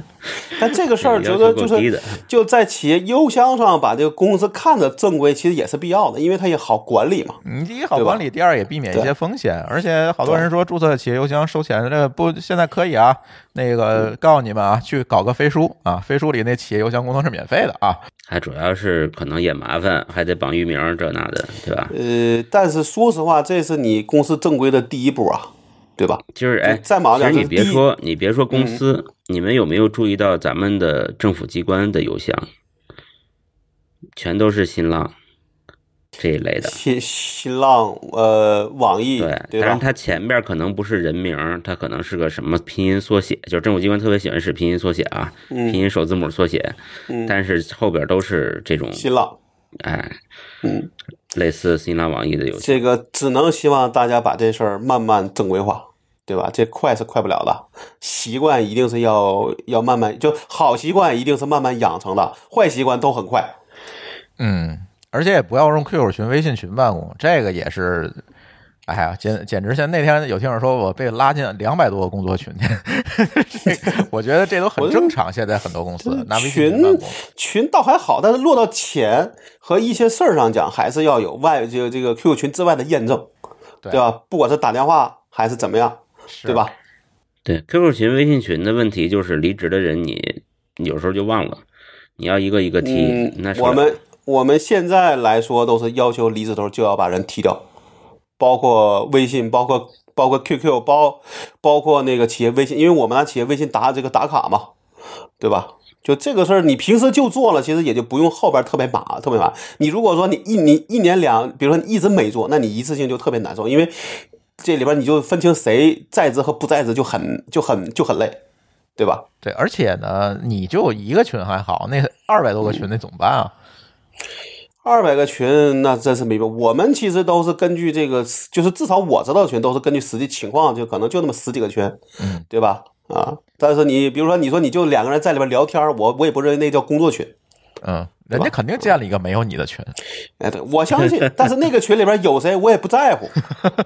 但这个事儿，觉得就是就在企业邮箱上把这个公司看着正规，其实也是必要的，因为它也好管理嘛。你第一好管理，第二也避免一些风险。而且好多人说注册企业邮箱收钱，这不现在可以啊。那个告诉你们啊，去搞个飞书啊，飞书里那企业邮箱功能是免费的啊。还主要是可能也麻烦，还得绑域名这那的，对吧？呃，但是说实话，这是你公司正规的第一步啊，对吧？就是哎，再忙点，你别说，你别说公司，你们有没有注意到咱们的政府机关的邮箱，全都是新浪。这一类的新新浪呃网易对，但是它前边可能不是人名，它可能是个什么拼音缩写，就是政府机关特别喜欢使拼音缩写啊，拼音首字母缩写，但是后边都是这种新浪，哎，嗯，类似新浪网易的游戏。这个只能希望大家把这事儿慢慢正规化，对吧？这快是快不了的，习惯一定是要要慢慢，就好习惯一定是慢慢养成的，坏习惯都很快，嗯。而且也不要用 QQ 群、微信群办公，这个也是，哎呀，简简直像那天有听友说我被拉进两百多个工作群去，我觉得这都很正常。现在很多公司拿微信群办公，群倒还好，但是落到钱和一些事儿上讲，还是要有外就这个 QQ 群之外的验证，对吧？不管是打电话还是怎么样，对吧？对 QQ 群、微信群的问题就是离职的人，你有时候就忘了，你要一个一个提。那我们。我们现在来说都是要求离职头就要把人踢掉，包括微信，包括包括 QQ，包包括那个企业微信，因为我们拿企业微信打这个打卡嘛，对吧？就这个事儿，你平时就做了，其实也就不用后边特别麻特别麻。你如果说你一你一年两，比如说你一直没做，那你一次性就特别难受，因为这里边你就分清谁在职和不在职就很就很就很累，对吧？对，而且呢，你就一个群还好，那二百多个群那怎么办啊？二百个群，那真是没办法。我们其实都是根据这个，就是至少我知道的群都是根据实际情况，就可能就那么十几个群，嗯，对吧？啊，但是你比如说，你说你就两个人在里边聊天，我我也不认为那叫工作群，嗯，人家肯定建了一个没有你的群，哎，对，我相信。但是那个群里边有谁，我也不在乎，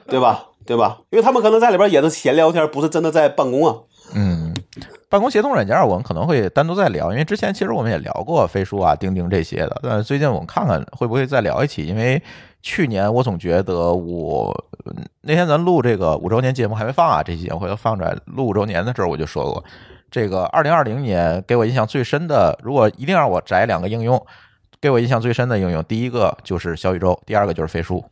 对吧？对吧？因为他们可能在里边也是闲聊天，不是真的在办公啊，嗯。办公协同软件，我们可能会单独再聊，因为之前其实我们也聊过飞书啊、钉钉这些的。但是最近我们看看会不会再聊一起，因为去年我总觉得我那天咱录这个五周年节目还没放啊，这期节目回头放出来。录五周年的时候我就说过，这个二零二零年给我印象最深的，如果一定让我摘两个应用，给我印象最深的应用，第一个就是小宇宙，第二个就是飞书。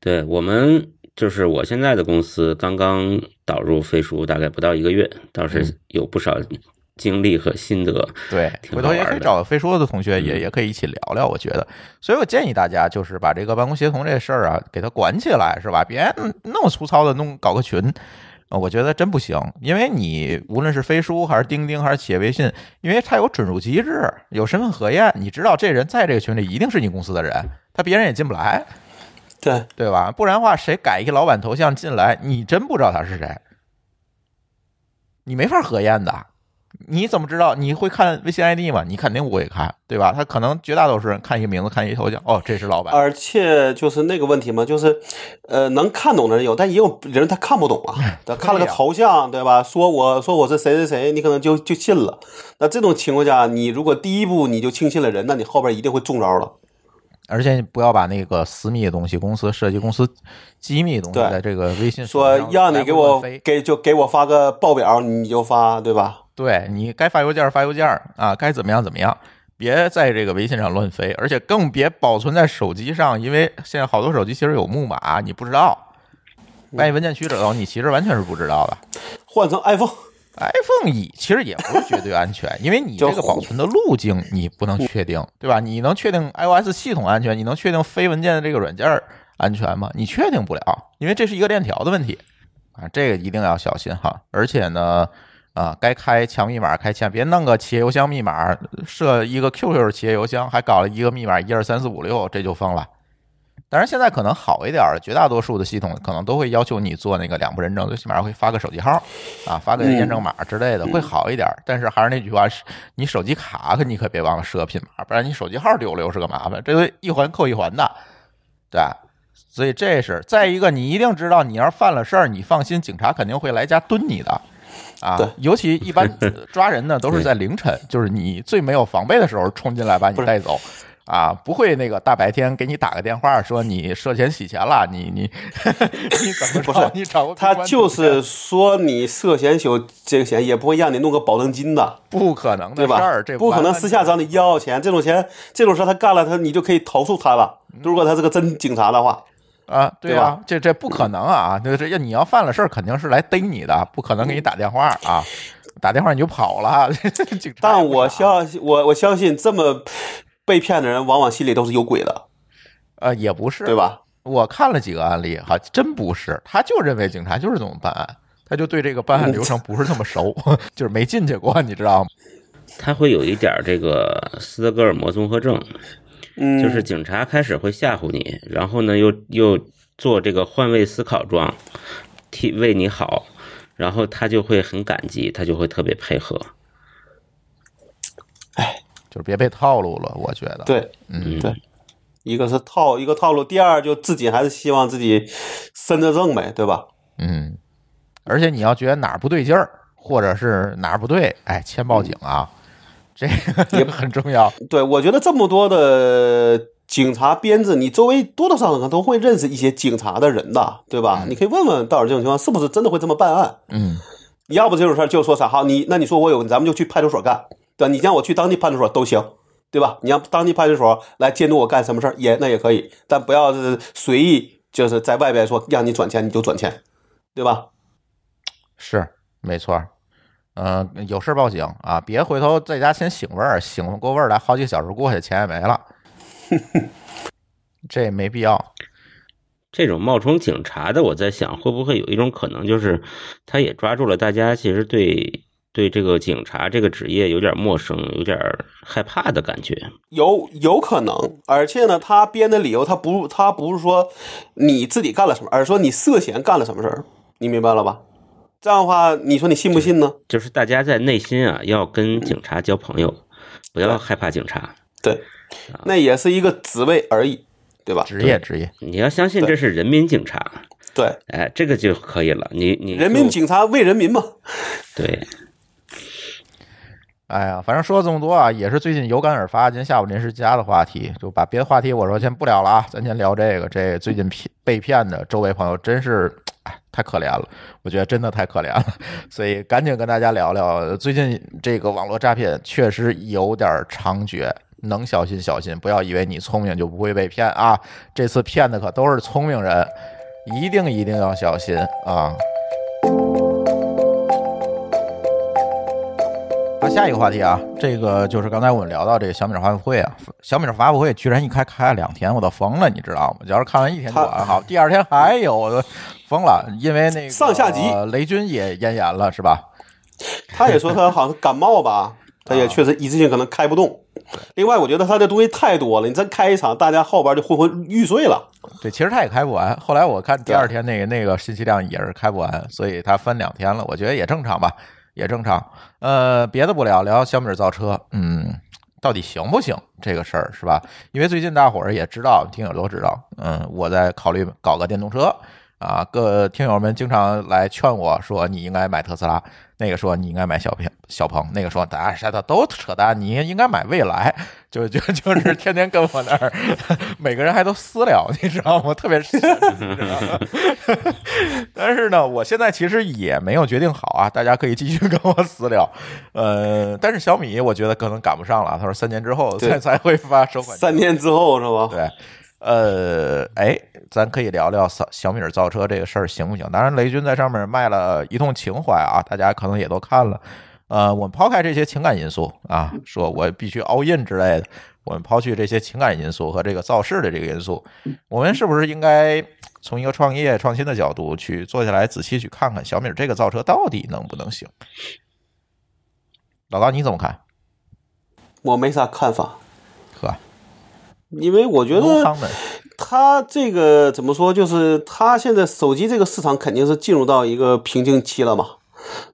对我们。就是我现在的公司刚刚导入飞书，大概不到一个月，倒是有不少经历和心得。对，回头也可以找飞书的同学，也也可以一起聊聊。我觉得，所以我建议大家就是把这个办公协同这事儿啊，给它管起来，是吧？别那么粗糙的弄搞个群啊，我觉得真不行。因为你无论是飞书还是钉钉还是企业微信，因为它有准入机制，有身份核验，你知道这人在这个群里一定是你公司的人，他别人也进不来。对对吧？不然的话，谁改一个老板头像进来，你真不知道他是谁，你没法核验的。你怎么知道？你会看微信 ID 吗？你肯定不会看，对吧？他可能绝大多数人看一个名字，看一个头像，哦，这是老板。而且就是那个问题嘛，就是呃，能看懂的人有，但也有人他看不懂啊。他看了个头像，对吧？说我说我是谁谁谁，你可能就就信了。那这种情况下，你如果第一步你就轻信了人，那你后边一定会中招了。而且不要把那个私密的东西、公司涉及公司机密的东西，在这个微信说让你给我给就给我发个报表，你就发，对吧？对你该发邮件发邮件啊，该怎么样怎么样，别在这个微信上乱飞，而且更别保存在手机上，因为现在好多手机其实有木马，你不知道，万一文件区找到你，其实完全是不知道的。换成 iPhone。iPhone 一其实也不是绝对安全，因为你这个保存的路径你不能确定，对吧？你能确定 iOS 系统安全，你能确定非文件的这个软件安全吗？你确定不了，因为这是一个链条的问题啊，这个一定要小心哈。而且呢，啊，该开强密码开强，别弄个企业邮箱密码设一个 QQ 企业邮箱，还搞了一个密码一二三四五六，这就疯了。当然，现在可能好一点儿，绝大多数的系统可能都会要求你做那个两步认证，最起码会发个手机号，啊，发个验证码之类的，会好一点儿。但是还是那句话，是你手机卡可你可别忘了设拼码，不然你手机号丢了又是个麻烦，这都一环扣一环的，对吧？所以这是再一个，你一定知道，你要是犯了事儿，你放心，警察肯定会来家蹲你的，啊，尤其一般抓人呢都是在凌晨，就是你最没有防备的时候冲进来把你带走。啊，不会那个大白天给你打个电话说你涉嫌洗钱了，你你 你怎么不是你找他就是说你涉嫌有这个钱，也不会让你弄个保证金的，不可能的对吧事儿，这？不可能私下找你要钱，这种钱这种事他干了，他你就可以投诉他了。如果他是个真警察的话，啊，对对啊，这这不可能啊！这这要你要犯了事儿，肯定是来逮你的，不可能给你打电话啊，打电话你就跑了。但我相信我我相信这么被骗的人，往往心里都是有鬼的，呃也不是对？吧？我看了几个案例，哈，真不是，他就认为警察就是这么办案，他就对这个办案流程不是那么熟，就是没进去过，你知道吗？他会有一点这个斯德哥尔摩综合症，嗯，就是警察开始会吓唬你，然后呢又又做这个换位思考状，替为你好，然后他就会很感激，他就会特别配合。就是别被套路了，我觉得。，对嗯，对，一个是套一个套路，第二就自己还是希望自己身得正呗，对吧？嗯，而且你要觉得哪儿不对劲儿，或者是哪儿不对，哎，先报警啊，这个也 很重要。对，我觉得这么多的警察编制，你周围多多少少都会认识一些警察的人的，对吧？你可以问问，到底这种情况是不是真的会这么办案？嗯，要不这种事儿就说啥好，你那你说我有，咱们就去派出所干，对吧？你让我去当地派出所都行，对吧？你让当地派出所来监督我干什么事儿也那也可以，但不要是随意就是在外边说让你转钱你就转钱，对吧？是没错儿。嗯、有事报警啊，别回头在家先醒味儿，醒过味儿来，好几个小时过去，钱也没了，这也没必要。这种冒充警察的，我在想，会不会有一种可能，就是他也抓住了大家其实对对这个警察这个职业有点陌生、有点害怕的感觉。有有可能，而且呢，他编的理由他不他不是说你自己干了什么，而是说你涉嫌干了什么事儿，你明白了吧？这样的话，你说你信不信呢？就是大家在内心啊，要跟警察交朋友，不要害怕警察。对，那也是一个职位而已，对吧？职业职业，你要相信这是人民警察，对，哎，这个就可以了。你你人民警察为人民嘛。对，哎呀，反正说了这么多啊，也是最近有感而发，今天下午临时加的话题，就把别的话题我说先不聊了啊，咱先聊这个。这最近骗被骗的周围朋友真是，哎，太可怜了，我觉得真的太可怜了，所以赶紧跟大家聊聊，最近这个网络诈骗确实有点猖獗。能小心小心，不要以为你聪明就不会被骗啊！这次骗的可都是聪明人，一定一定要小心啊！那下一个话题啊，这个就是刚才我们聊到这个小米发布会啊，小米发布会居然一开开了两天，我都疯了，你知道吗？要是看完一天就完好，第二天还有，我都疯了，因为那个上下级呃雷军也咽炎了，是吧？他也说他好像感冒吧，他也确实一次性可能开不动。另外，我觉得他这东西太多了，你真开一场，大家后边就昏昏欲睡了。对，其实他也开不完。后来我看第二天那个那个信息量也是开不完，所以他分两天了，我觉得也正常吧，也正常。呃，别的不聊，聊小米造车，嗯，到底行不行这个事儿是吧？因为最近大伙儿也知道，听友都知道，嗯，我在考虑搞个电动车啊，各听友们经常来劝我说你应该买特斯拉，那个说你应该买小鹏，小鹏，那个说大家的都扯淡，你应该买未来，就就就 是天天跟我那儿，每个人还都私聊，你知道吗？特别是，但是呢，我现在其实也没有决定好啊，大家可以继续跟我私聊。呃，但是小米我觉得可能赶不上了，他说三年之后才对才会发首款。三年之后是吧？对，呃，哎，咱可以聊聊小小米造车这个事儿行不行？当然，雷军在上面卖了一通情怀啊，大家可能也都看了。呃，我们抛开这些情感因素啊，说我必须 all in 之类的，我们抛去这些情感因素和这个造势的这个因素，我们是不是应该从一个创业创新的角度去坐下来仔细去看看小米这个造车到底能不能行？老高你怎么看？我没啥看法，因为我觉得它这个怎么说，就是他现在手机这个市场肯定是进入到一个瓶颈期了嘛，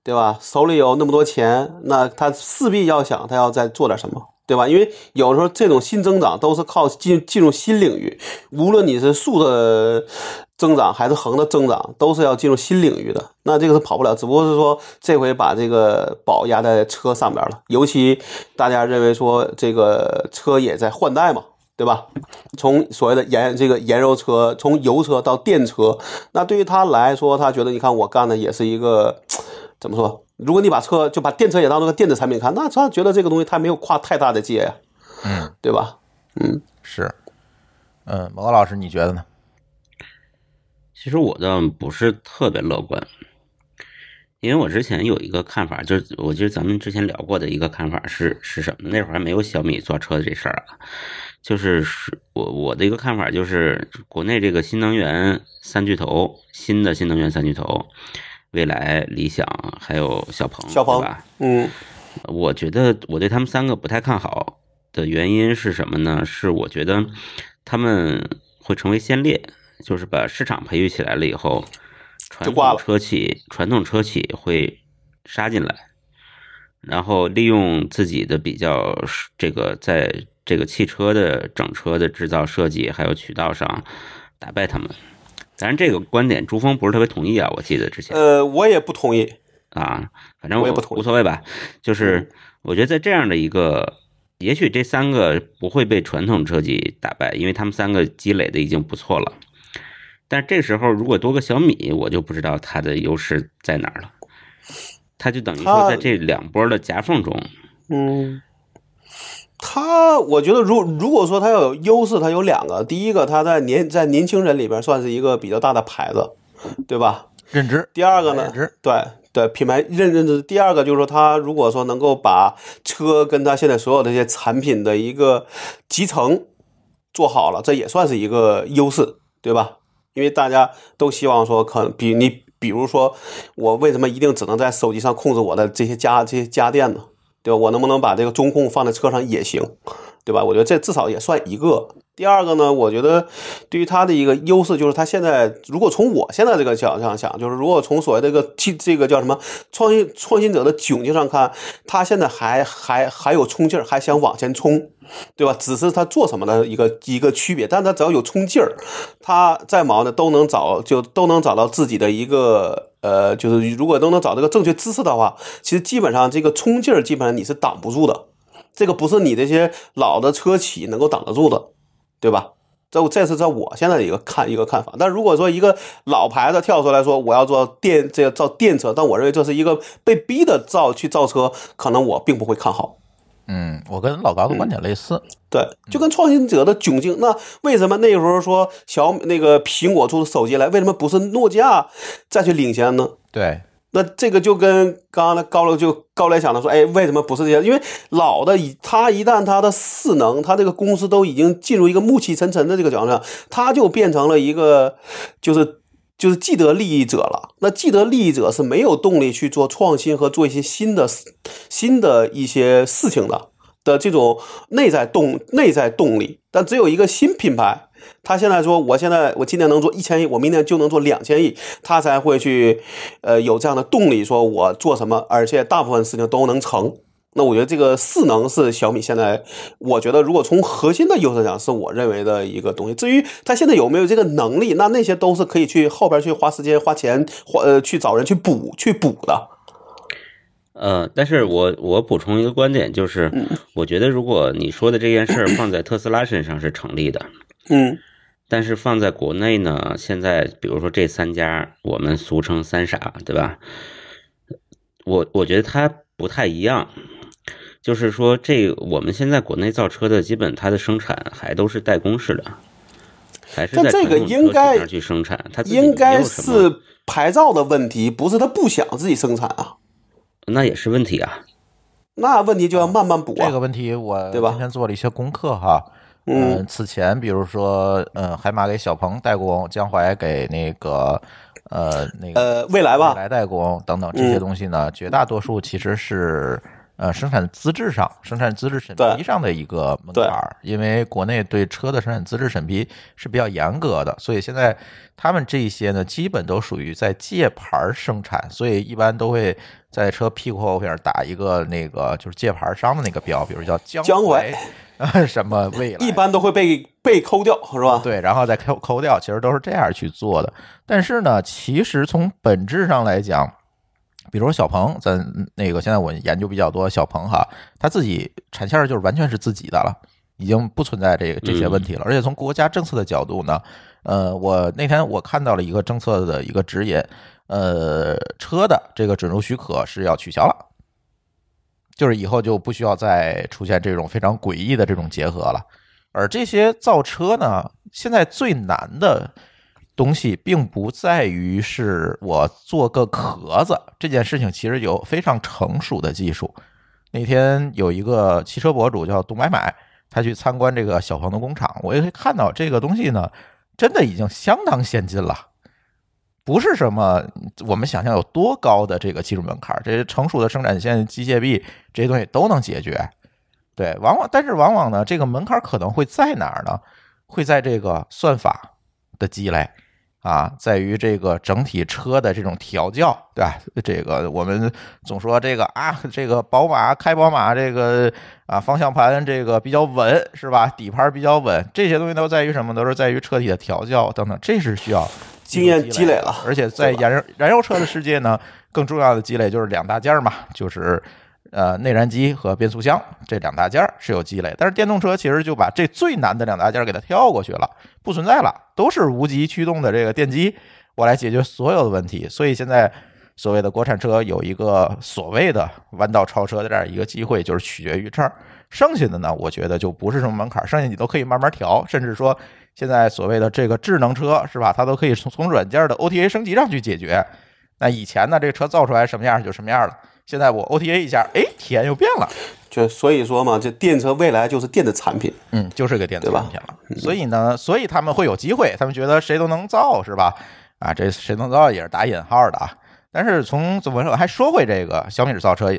对吧？手里有那么多钱，那他势必要想他要再做点什么。对吧？因为有时候这种新增长都是靠进进入新领域，无论你是竖的增长还是横的增长，都是要进入新领域的。那这个是跑不了，只不过是说这回把这个宝压在车上边了。尤其大家认为说这个车也在换代嘛，对吧？从所谓的燃这个燃油车，从油车到电车，那对于他来说，他觉得你看我干的也是一个怎么说？如果你把车就把电车也当做个电子产品看，那他觉得这个东西他没有跨太大的界呀，嗯，对吧？嗯，是，嗯，毛高老师你觉得呢？其实我倒不是特别乐观，因为我之前有一个看法，就是我觉得咱们之前聊过的一个看法是是什么？那会儿还没有小米造车的这事儿啊，就是是我我的一个看法就是，国内这个新能源三巨头，新的新能源三巨头，未来、理想还有小鹏，小鹏对吧？嗯我觉得我对他们三个不太看好的原因是什么呢？是我觉得他们会成为先烈，就是把市场培育起来了以后，传统车企传统车企会杀进来，然后利用自己的比较这个在这个汽车的整车的制造设计还有渠道上打败他们。当然，这个观点朱峰不是特别同意啊，我记得之前。呃，我也不同意。啊，反正我我也不同意无所谓吧。就是我觉得在这样的一个，也许这三个不会被传统车企打败，因为他们三个积累的已经不错了。但这时候如果多个小米，我就不知道它的优势在哪儿了。它就等于说在这两波的夹缝中，嗯，它我觉得如如果说它要有优势，它有两个。第一个，它在年在年轻人里边算是一个比较大的牌子，对吧？认知。第二个呢认知，对对，品牌认认知。第二个就是说，他如果说能够把车跟他现在所有的这些产品的一个集成做好了，这也算是一个优势，对吧？因为大家都希望说，可能比你比如说，我为什么一定只能在手机上控制我的这些家这些家电呢？对吧？我能不能把这个中控放在车上也行，对吧？我觉得这至少也算一个。第二个呢，我觉得对于它的一个优势就是，它现在如果从我现在这个角度上想，就是如果从所谓这个这这个叫什么创新创新者的窘境上看，它现在还还还有冲劲儿，还想往前冲，对吧？只是它做什么的一个一个区别，但它只要有冲劲儿，它再忙的都能找就都能找到自己的一个呃，就是如果都能找这个正确姿势的话，其实基本上这个冲劲儿基本上你是挡不住的，这个不是你这些老的车企能够挡得住的，对吧？这这是在我现在的一个看一个看法。但如果说一个老牌子跳出来说我要做电这个造电车，但我认为这是一个被逼的造去造车，可能我并不会看好。嗯，我跟老高的观点类似。对，就跟创新者的窘境。那为什么那时候说小那个苹果出手机来，为什么不是诺基亚再去领先呢？对，那这个就跟刚刚的高了就高来想的说，哎，为什么不是这些？因为老的一他一旦他的势能，他这个公司都已经进入一个暮气沉沉的这个角度上，他就变成了一个就是就是既得利益者了。那既得利益者是没有动力去做创新和做一些新的新的一些事情的的这种内在动内在动力。但只有一个新品牌。他现在说，我现在我今年能做一千亿，我明年就能做两千亿，他才会去，呃，有这样的动力，说我做什么，而且大部分事情都能成。那我觉得这个势能是小米现在，我觉得如果从核心的优势讲，是我认为的一个东西。至于他现在有没有这个能力，那那些都是可以去后边去花时间、花钱、花呃去找人去补、去补的。呃，但是我我补充一个观点，就是嗯我觉得如果你说的这件事儿放在特斯拉身上是成立的，嗯但是放在国内呢，现在比如说这三家，我们俗称三傻，对吧？我我觉得它不太一样，就是说这我们现在国内造车的基本它的生产还都是代工式的，还是在这个应该去生产，它应该是牌照的问题，不是他不想自己生产啊。那也是问题啊。那问题就要慢慢补啊。这个问题我对吧今天做了一些功课哈。嗯。呃此前比如说，呃，海马给小鹏代工，江淮给那个呃那个呃，未来吧，未来代工等等这些嗯东西呢，绝大多数其实是呃生产资质上、生产资质审批上的一个门槛儿，因为国内对车的生产资质审批是比较严格的，所以现在他们这一些呢，基本都属于在借牌儿生产，所以一般都会在车屁股后边打一个那个就是借牌商的那个标，比如叫江淮 什么未来，一般都会被被抠掉，是吧？对，然后再抠抠掉，其实都是这样去做的。但是呢，其实从本质上来讲，比如说小鹏，咱那个现在我研究比较多，小鹏哈，他自己产线就是完全是自己的了，已经不存在这个这些问题了。而且从国家政策的角度呢，呃，我那天我看到了一个政策的一个指引，呃，车的这个准入许可是要取消了。就是以后就不需要再出现这种非常诡异的这种结合了。而这些造车呢，现在最难的东西，并不在于是我做个壳子这件事情，其实有非常成熟的技术。那天有一个汽车博主叫杜买买，他去参观这个小鹏的工厂，我也会看到这个东西呢，真的已经相当先进了。不是什么我们想象有多高的这个技术门槛，这些成熟的生产线、机械臂这些东西都能解决。对，往往但是往往呢，这个门槛可能会在哪儿呢？会在这个算法的积累啊，在于这个整体车的这种调教，对吧？这个我们总说这个啊，这个宝马开宝马这个啊方向盘这个比较稳，是吧？底盘比较稳，这些东西都在于什么？都是在于车体的调教等等，这是需要经验积积累了。而且在燃油燃油车的世界呢，更重要的积累就是两大件儿嘛，就是呃内燃机和变速箱这两大件儿是有积累，但是电动车其实就把这最难的两大件儿给它跳过去了，不存在了，都是无极驱动的这个电机，我来解决所有的问题。所以现在所谓的国产车有一个所谓的弯道超车的这样一个机会，就是取决于这儿。剩下的呢，我觉得就不是什么门槛儿，剩下你都可以慢慢调，甚至说现在所谓的这个智能车是吧？它都可以从从软件的 OTA 升级上去解决。那以前呢，这个车造出来什么样就什么样了。现在我 OTA 一下，哎，体验又变了，就所以说嘛，这电车未来就是电子产品。嗯，就是个电子产品了。所以呢，所以他们会有机会，他们觉得谁都能造是吧？啊，这谁能造也是打引号的啊。但是从怎么说，还说回这个小米造车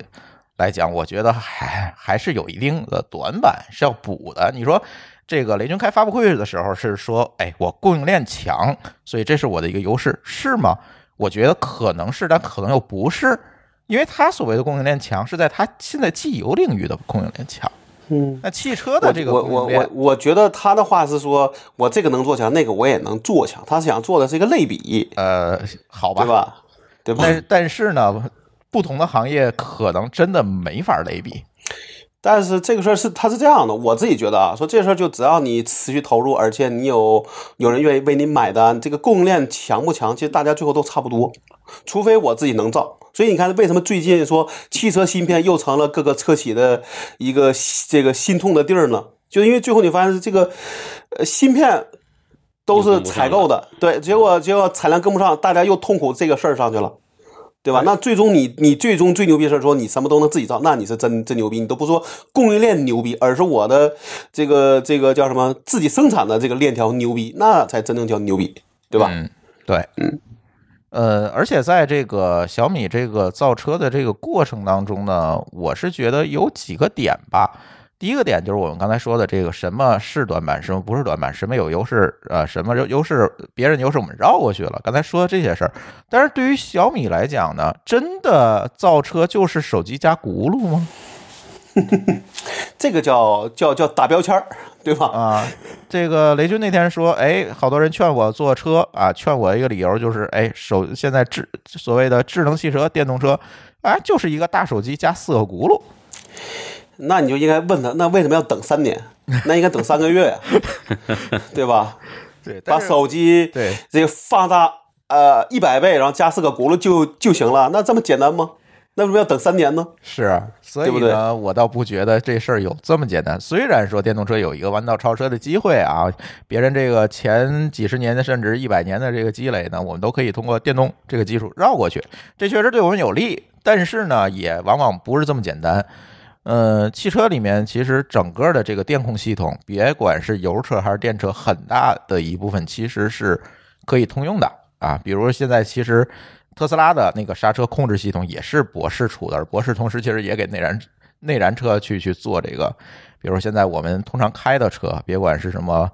来讲，我觉得还还是有一定的短板是要补的。你说这个雷军开发布会的时候是说，哎，我供应链强，所以这是我的一个优势，是吗？我觉得可能是，但可能又不是，因为他所谓的供应链强是在他现在汽油领域的供应链强。嗯，那汽车的这个我我我我觉得他的话是说，我这个能做强，那个我也能做强。他想做的是一个类比，呃，好吧，对吧？对吧？但是但是呢，不同的行业可能真的没法类比。但是这个事儿是它是这样的，我自己觉得啊，说这事儿就只要你持续投入，而且你有有人愿意为你买单，这个供应链强不强，其实大家最后都差不多，除非我自己能造。所以你看，为什么最近说汽车芯片又成了各个车企的一个这个心痛的地儿呢？就因为最后你发现这个呃芯片都是采购的，对，结果结果产量跟不上，大家又痛苦这个事儿上去了。对吧？那最终你你最终最牛逼的是说你什么都能自己造，那你是真真牛逼。你都不说供应链牛逼，而是我的这个这个叫什么自己生产的这个链条牛逼，那才真正叫牛逼，对吧？嗯，对，嗯，呃，而且在这个小米这个造车的这个过程当中呢，我是觉得有几个点吧。第一个点就是我们刚才说的这个什么是短板，什么不是短板，什么有优势，呃，什么优势别人优势我们绕过去了。刚才说的这些事儿，但是对于小米来讲呢，真的造车就是手机加轱辘吗？这个叫叫叫打标签儿，对吧？啊，这个雷军那天说，哎，好多人劝我坐车啊，劝我一个理由就是，哎，手现在智所谓的智能汽车、电动车，啊，就是一个大手机加四个轱辘。那你就应该问他，那为什么要等三年？那应该等三个月呀，对吧？对，把手机对这个放大呃一百倍，然后加四个轱辘就就行了，那这么简单吗？那为什么要等三年呢？是，啊所以对对呢，我倒不觉得这事儿有这么简单。虽然说电动车有一个弯道超车的机会啊，别人这个前几十年的甚至一百年的这个积累呢，我们都可以通过电动这个技术绕过去，这确实对我们有利。但是呢，也往往不是这么简单。呃，汽车里面其实整个的这个电控系统，别管是油车还是电车，很大的一部分其实是可以通用的啊。比如现在其实特斯拉的那个刹车控制系统也是博士出的，而博士同时其实也给内燃内燃车去去做这个，比如现在我们通常开的车，别管是什么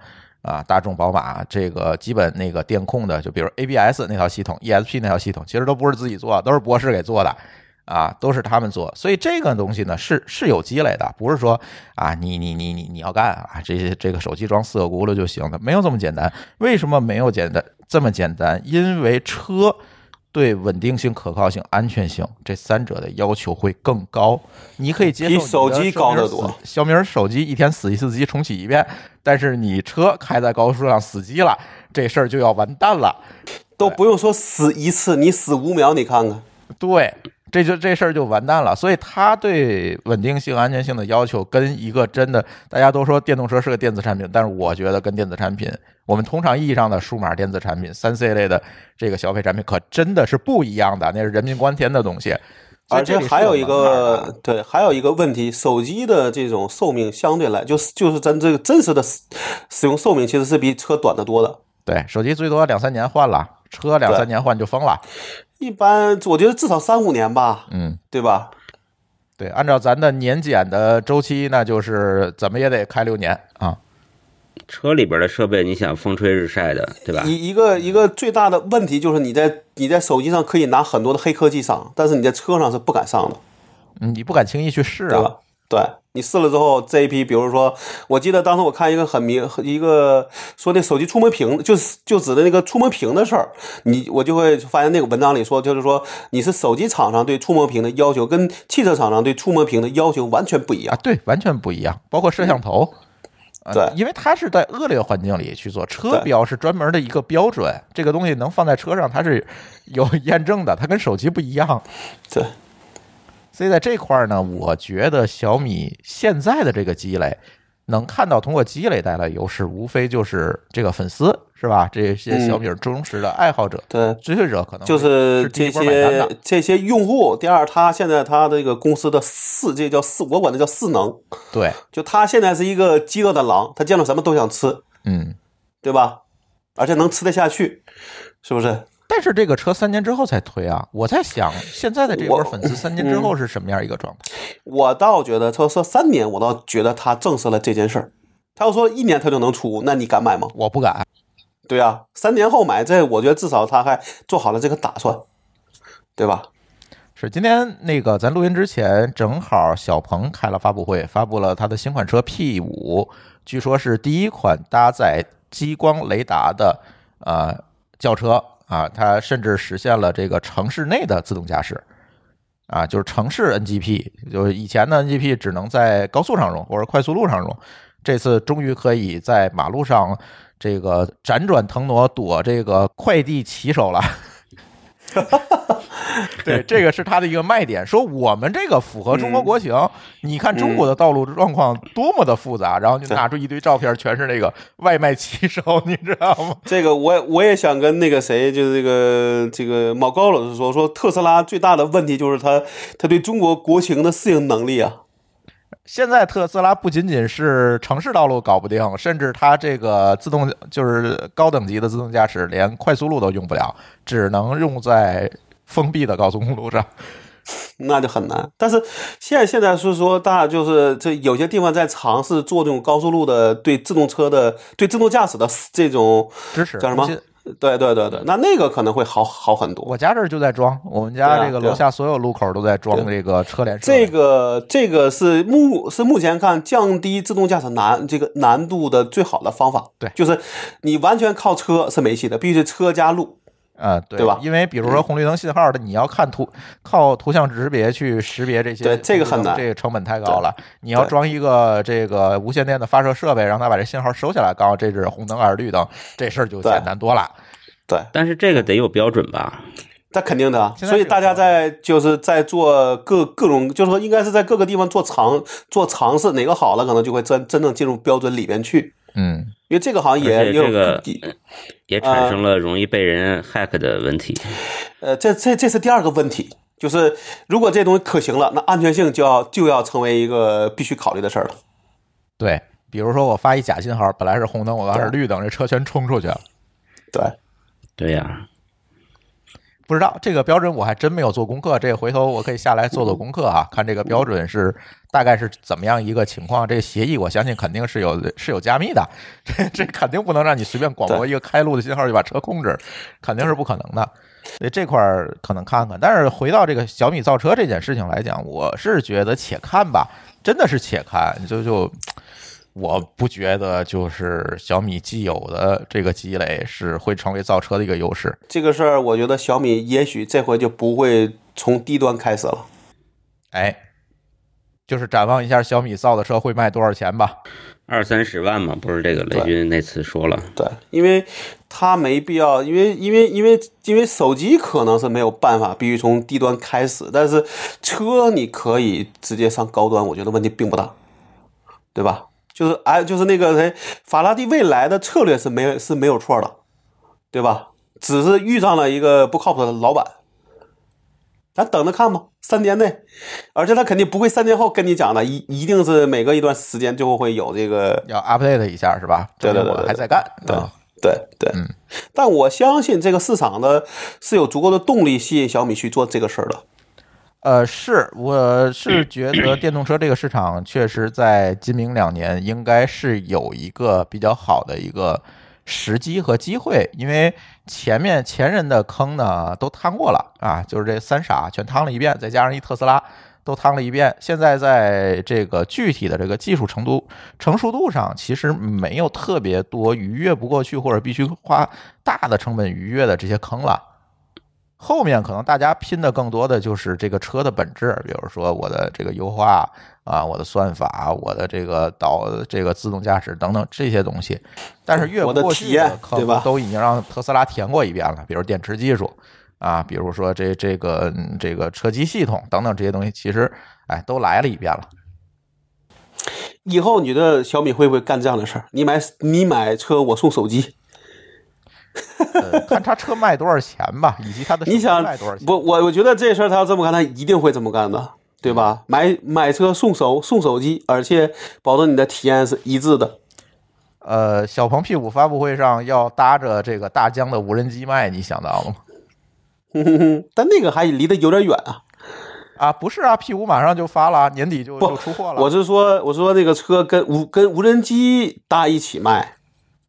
啊，大众、宝马，这个基本那个电控的，就比如 ABS 那套系统、ESP 那套系统，其实都不是自己做，都是博士给做的。啊，都是他们做，所以这个东西呢是是有积累的，不是说啊你你你你你要干啊，这些这个手机装四个轱辘就行了，没有这么简单。为什么没有简单这么简单？因为车对稳定性、可靠性、安全性这三者的要求会更高。你可以接受比你手机高得多小米死小米手机一天死一次机重启一遍，但是你车开在高速上死机了，这事儿就要完蛋了。都不用说死一次，你死五秒，你看看，对，这就这事儿就完蛋了。所以它对稳定性、安全性的要求，跟一个真的大家都说电动车是个电子产品，但是我觉得跟电子产品，我们通常意义上的数码电子产品、三 C 类的这个消费产品，可真的是不一样的，那是人命关天的东西。而且这还有一个对，还有一个问题，手机的这种寿命相对来就是就是真这个真实的使使用寿命其实是比车短得多的。对手机最多两三年换了，车两三年换就疯了。一般我觉得至少三五年吧，嗯，对吧？对，按照咱的年检的周期，那就是怎么也得开六年啊。车里边的设备，你想风吹日晒的，对吧？一一个一个最大的问题就是你在你在手机上可以拿很多的黑科技上，但是你在车上是不敢上的，嗯，你不敢轻易去试啊。对你试了之后，这一批，比如说，我记得当时我看一个很明一个说那手机触摸屏，就是就指的那个触摸屏的事儿，你我就会发现那个文章里说，就是说你是手机厂商对触摸屏的要求跟汽车厂商对触摸屏的要求完全不一样。，啊对，完全不一样，包括摄像头。呃对因为它是在恶劣环境里去做，车对标是专门的一个标准，这个东西能放在车上，它是有 验证的，它跟手机不一样。对，所以在这块儿呢，我觉得小米现在的这个积累，能看到通过积累带来优势，无非就是这个粉丝是吧？这些小米忠实的爱好者、对，追随者可能就是这些这些用户。第二，他现在他这个公司的四，这叫四，我管它叫四能。对，就他现在是一个饥饿的狼，他见到什么都想吃，嗯。对吧？而且能吃得下去，是不是？但是这个车三年之后才推啊！我在想，现在的这波我粉丝三年之后是什么样一个状态？我倒觉得，他说三年，我倒觉得他证实了这件事儿。他要说一年他就能出，那你敢买吗？我不敢。对啊，三年后买这，我觉得至少他还做好了这个打算，对吧？是今天那个咱录音之前，正好小鹏开了发布会，发布了他的新款车 P 五，据说是第一款搭载激光雷达的呃轿车啊，它甚至实现了这个城市内的自动驾驶。啊，就是城市 NGP，就是以前的 NGP 只能在高速上用或者快速路上用，这次终于可以在马路上这个辗转腾挪躲这个快递骑手了。哈哈哈哈 对，这个是它的一个卖点，说我们这个符合中国国情。你看中国的道路状况多么的复杂，然后就拿出一堆照片，全是那个外卖骑手，你知道吗？这个我我也想跟那个谁，就是这个这个毛高老师说，说特斯拉最大的问题就是它它对中国国情的适应能力啊。现在特斯拉不仅仅是城市道路搞不定，甚至它这个自动就是高等级的自动驾驶，连快速路都用不了，只能用在封闭的高速公路上。那就很难。但是现在现在是说，大家就是这有些地方在尝试做这种高速路的对自动车的对自动驾驶的这种支持叫什么？对对对对，那那个可能会好好很多。我家这儿就在装，我们家这个楼下所有路口都在装这个车联。这个这个是目是目前看降低自动驾驶难这个难度的最好的方法。对就是你完全靠车是没戏的，必须车加路。啊，对对吧嗯因为比如说红绿灯信号的，你要看图靠图像识别去识别这些，对这个很难这个成本太高了。你要装一个这个无线电的发射设备，让它把这信号收下来，告诉这是红灯还是绿灯，这事儿就简单多了。对，但是这个得有标准吧？那肯定的，所以大家在就是在做各各种，就是说应该是在各个地方做尝做尝试，哪个好了，可能就会真真正进入标准里边去。嗯，因为这个好像也也有这个也也产生了容易被人 hack 的问题。呃，这这这是第二个问题，就是如果这东西可行了，那安全性就要就要成为一个必须考虑的事儿了。对，比如说我发一假信号，本来是红灯，我发是绿灯，这车全冲出去了。对，对呀、不知道这个标准我还真没有做功课，这个回头我可以下来做做功课啊，看这个标准是大概是怎么样一个情况。这个协议我相信肯定是有是有加密的，这这肯定不能让你随便广播一个开路的信号就把车控制，肯定是不可能的。所以这块儿可能看看，但是回到这个小米造车这件事情来讲，我是觉得且看吧，真的是且看，就就。我不觉得就是小米既有的这个积累是会成为造车的一个优势。这个事儿，我觉得小米也许这回就不会从低端开始了。哎，就是展望一下小米造的车会卖多少钱吧。二三十万嘛，不是这个雷军那次说了，对，因为他没必要，因为因为因为因为手机可能是没有办法必须从低端开始，但是车你可以直接上高端，我觉得问题并不大，对吧？就是哎，就是那个谁，法拉第未来的策略是没有是没有错的，对吧？只是遇上了一个不靠谱的老板，咱等着看吧，三年内，而且他肯定不会三年后跟你讲的，一一定是每隔一段时间就会有这个要 update 一下是吧？对对对还在干。对啊对对，嗯，但我相信这个市场的是有足够的动力吸引小米去做这个事儿的。呃，是，我是觉得电动车这个市场确实在今明两年应该是有一个比较好的一个时机和机会，因为前面前人的坑呢都趟过了啊，就是这三傻全趟了一遍，再加上一特斯拉都趟了一遍，现在在这个具体的这个技术程度成熟度上，其实没有特别多逾越不过去或者必须花大的成本逾越的这些坑了。后面可能大家拼的更多的就是这个车的本质，比如说我的这个优化啊，我的算法，我的这个导这个自动驾驶等等这些东西。但是越过去的体验对吧都已经让特斯拉填过一遍了，比如电池技术啊，比如说这这个嗯这个车机系统等等这些东西，其实哎都来了一遍了。以后你觉得小米会不会干这样的事儿？你买你买车，我送手机。呃，看他车卖多少钱吧，以及他的你想卖多少钱。不？我我觉得这事儿他要这么干，他一定会这么干的，对吧？买买车送手送手机，而且保证你的体验是一致的。呃，小鹏 P 五发布会上要搭着这个大疆的无人机卖，你想到了吗？哼哼哼，但那个还离得有点远啊。啊，不是啊，P 五马上就发了，年底就就出货了。我是说，我是说那个车跟无跟无人机搭一起卖，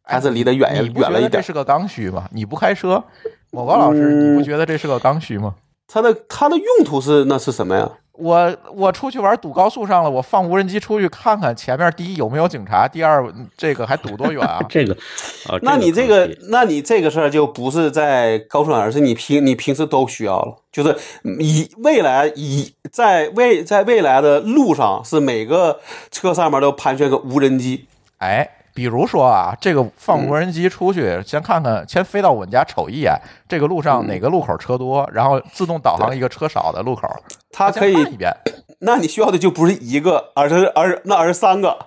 还是离得远远了一点。得这是个刚需吗？你不开车，某高老师，你不觉得这是个刚需吗？它的它的用途是那是什么呀？我我出去玩堵高速上了，我放无人机出去看看前面，第一有没有警察，第二这个还堵多远啊？这个，哦，那你这个那你这个事儿就不是在高速上，而是你平你平时都需要了。就是以未来以在未在未来的路上，是每个车上面都盘旋个无人机。哎，比如说啊，这个放无人机出去，先看看，先飞到我们家瞅一眼，这个路上哪个路口车多，然后自动导航一个车少的路口，它可以，一遍。那你需要的就不是一个，而是而那而是三个。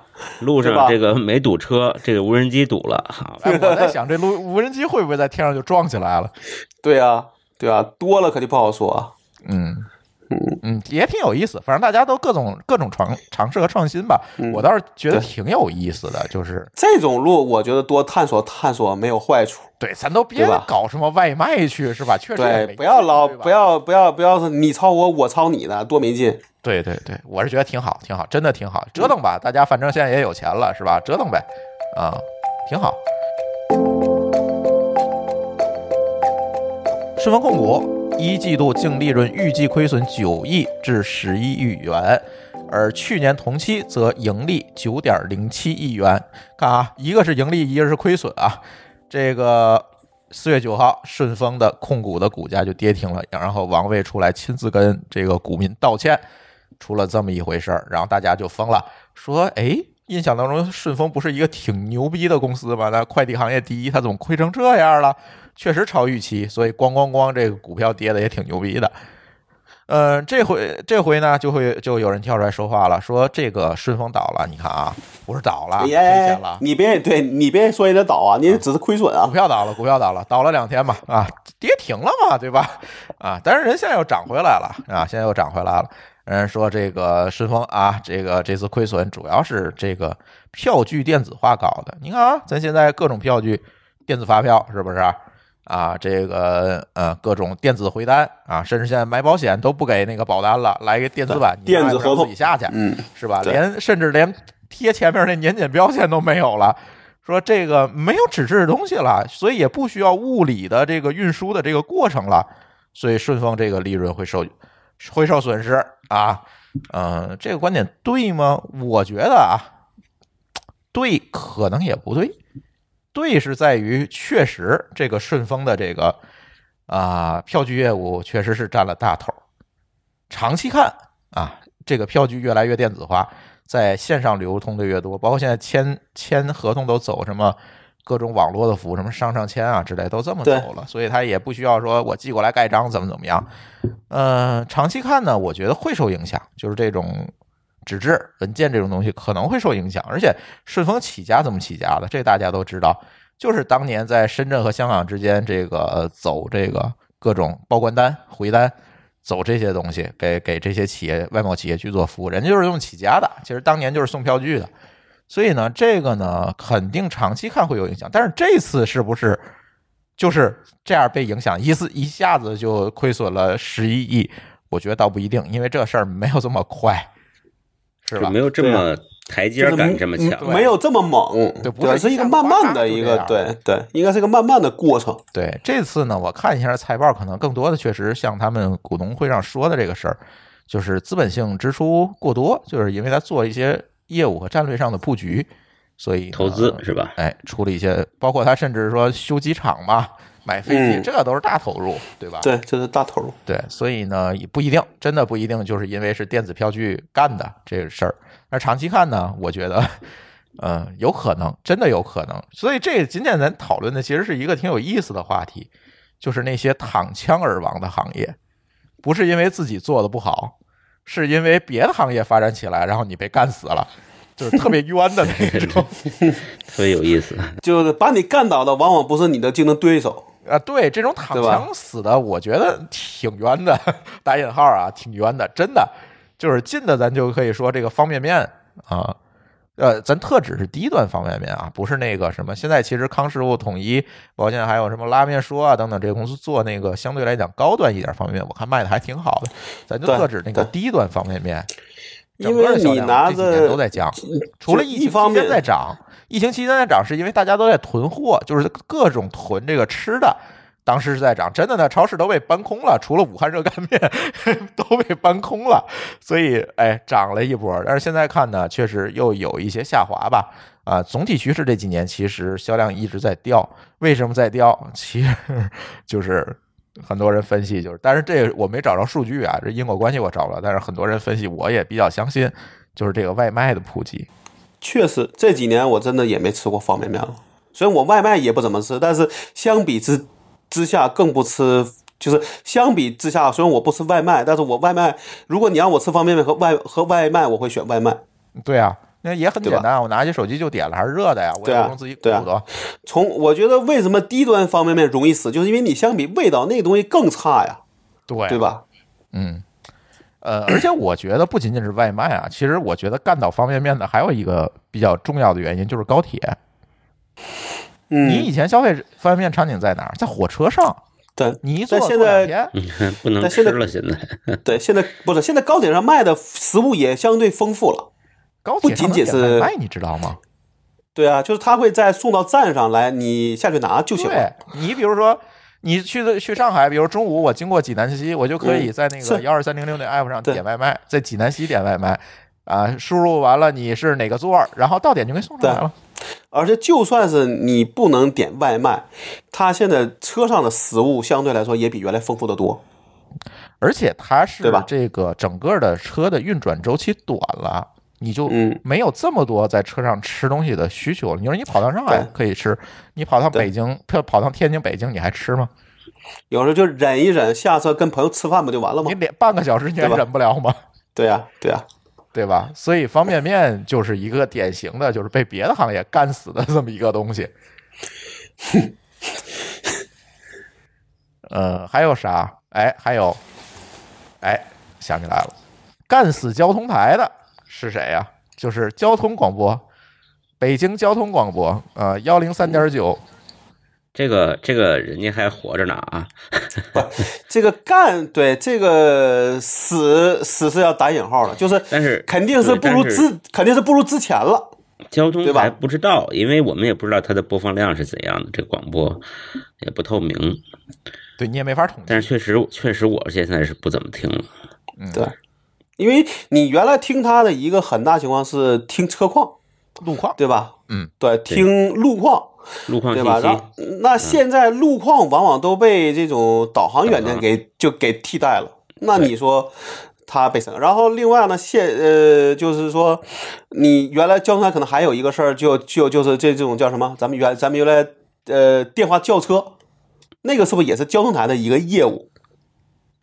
路上这个没堵车，这个无人机堵了，哎，我在想这路无人机会不会在天上就撞起来了？对啊，对啊，多了肯定不好说啊。嗯嗯，也挺有意思。反正大家都各种各种尝尝试和创新吧。我倒是觉得挺有意思的，就是这种路，我觉得多探索探索没有坏处。对，咱都别搞什么外卖去，是吧？确实对，不要老不要不要不要是你抄我，我抄你的，多没劲。对对对，我是觉得挺好，挺好，真的挺好，折腾吧，大家反正现在也有钱了，是吧？折腾呗，啊，挺好。顺丰控股一季度净利润预计亏损九亿至十一亿元，而去年同期则盈利九点零七亿元。看啊，一个是盈利，一个是亏损啊。这个四月九号，顺丰的控股的股价就跌停了，然后王卫出来亲自跟这个股民道歉，出了这么一回事儿，然后大家就疯了，说：“哎，印象当中顺丰不是一个挺牛逼的公司吗？那快递行业第一，它怎么亏成这样了？”确实超预期，所以咣咣咣，这个股票跌的也挺牛逼的。呃，这回这回呢，就会就有人跳出来说话了，说这个顺丰倒了，你看啊，不是倒了，赔哎钱了，你别对你别说人家倒啊，你只是亏损啊股。票倒了，股票倒了，倒了两天嘛，啊，跌停了嘛，对吧？啊，但是人现在又涨回来了啊，现在又涨回来了。人说这个顺丰啊，这个这次亏损主要是这个票据电子化搞的。你看啊，咱现在各种票据电子发票是不是啊？这个呃各种电子回单啊，甚至现在买保险都不给那个保单了，来一个电子版，你电子合同自己下去，嗯，是吧？连甚至连贴前面那年检标签都没有了。说这个没有纸质的东西了，所以也不需要物理的这个运输的这个过程了，所以顺丰这个利润会受会受损失啊。嗯、这个观点对吗？我觉得啊，对，可能也不对。对是在于确实这个顺丰的这个啊票据业务确实是占了大头儿。长期看啊，这个票据越来越电子化，在线上流通的越多，包括现在签签合同都走什么各种网络的服务，什么上上签啊之类，都这么走了，所以它也不需要说我寄过来盖章怎么怎么样。呃，长期看呢，我觉得会受影响，就是这种纸质文件这种东西可能会受影响，而且顺丰起家怎么起家的，这大家都知道，就是当年在深圳和香港之间这个走这个各种报关单、回单。走这些东西，给给这些企业外贸企业去做服务，人家就是用起家的。其实当年就是送票据的，所以呢，这个呢肯定长期看会有影响。但是这次是不是就是这样被影响，一次一下子就亏损了十一亿？我觉得倒不一定，因为这事儿没有这么快，是吧就没？有这么台阶感这么强。没有这么猛，对不是一个慢慢的一个，对对，应该是一个慢慢的过程。对，这次呢，我看一下财报，可能更多的确实像他们股东会上说的这个事儿，就是资本性支出过多，就是因为他做一些业务和战略上的布局，所以投资是吧？哎，出了一些，包括他甚至说修机场嘛，买飞机，嗯这都是大投入，对吧？对，这是大投入。对，所以呢，也不一定，真的不一定，就是因为是电子票据干的这个事儿。那长期看呢，我觉得，嗯、有可能，真的有可能。所以这今天咱讨论的其实是一个挺有意思的话题，就是那些躺枪而亡的行业，不是因为自己做的不好，是因为别的行业发展起来，然后你被干死了，就是特别冤的那种。特别有意思。就是把你干倒的，往往不是你的竞争对手。啊，对，这种躺枪死的，我觉得挺冤的，打引号啊，挺冤的，真的，就是近的，咱就可以说这个方便面啊，呃，咱特指是低端方便面啊，不是那个什么，现在其实康师傅、统一，包括现在还有什么拉面说啊等等这些公司做那个相对来讲高端一点方便面，我看卖的还挺好的，咱就特指那个低端方便面，因为整个的销你拿量这几年都在降，除了疫情期间在涨，疫情期间在涨，是因为大家都在囤货，就是各种囤这个吃的。当时是在涨，真的呢，超市都被搬空了，除了武汉热干面 都被搬空了，所以哎涨了一波。但是现在看呢，确实又有一些下滑吧。啊，总体趋势这几年其实销量一直在掉，为什么在掉？其实就是很多人分析，就是，但是这我没找着数据啊，这因果关系我找不了，但是很多人分析，我也比较相信，就是这个外卖的普及。确实，这几年我真的也没吃过方便面了。虽然我外卖也不怎么吃，但是相比之之下更不吃。就是相比之下，虽然我不吃外卖，但是我外卖，如果你让我吃方便面和外和外卖，我会选外卖。对啊，那也很简单，我拿起手机就点了，还是热的呀，我对啊也不用自己鼓对啊捣。从我觉得为什么低端方便面容易死，就是因为你相比味道那个东西更差呀，对对？吧？嗯，呃，而且我觉得不仅仅是外卖啊，其实我觉得干倒方便面的还有一个比较重要的原因就是高铁。嗯，你以前消费方便面场景在哪儿？在火车上，对你一坐但现在坐两天。嗯，不能但现在吃了，现在 对，现在不是现在高铁上卖的食物也相对丰富了。高铁不仅仅是外卖，你知道吗？对啊，就是他会再送到站上来，你下去拿就行对了。你比如说，你去的去上海，比如中午我经过济南西，我就可以嗯在那个是幺二三零六那 app 上点外卖，在济南西点外卖，啊，输入完了你是哪个座儿，然后到点就给你送上来了。而且就算是你不能点外卖，它现在车上的食物相对来说也比原来丰富的多。而且它是对吧这个整个的车的运转周期短了，你就嗯没有这么多在车上吃东西的需求了。你说你跑到上海可以吃，你跑到北京，跑跑到天津、北京，你还吃吗？有时候就忍一忍，下次跟朋友吃饭不就完了吗你？连半个小时你还忍不了吗？对呀、对呀、对吧？所以方便面就是一个典型的，就是被别的行业干死的这么一个东西。呃，还有啥？哎，还有，哎，想起来了，干死交通台的是谁呀、就是交通广播，北京交通广播，呃，幺零三点九，这个这个人家还活着呢啊！这个干 对这个死死是要打引号的，就是但是肯定是不如之肯定是不如之前了。交通对吧台不知道，因为我们也不知道它的播放量是怎样的，这个广播也不透明。对你也没法统计但。是确实确实我现在是不怎么听了。嗯对，因为你原来听他的一个很大情况是听车况，路况，对吧？嗯，对，听路况，路况对吧？然后，那现在路况往往都被这种导航软件给就给替代了。那你说它被什么？然后另外呢，现呃就是说，你原来交通台可能还有一个事儿，就就就是这这种叫什么？咱们原咱们原来呃电话叫车，那个是不是也是交通台的一个业务？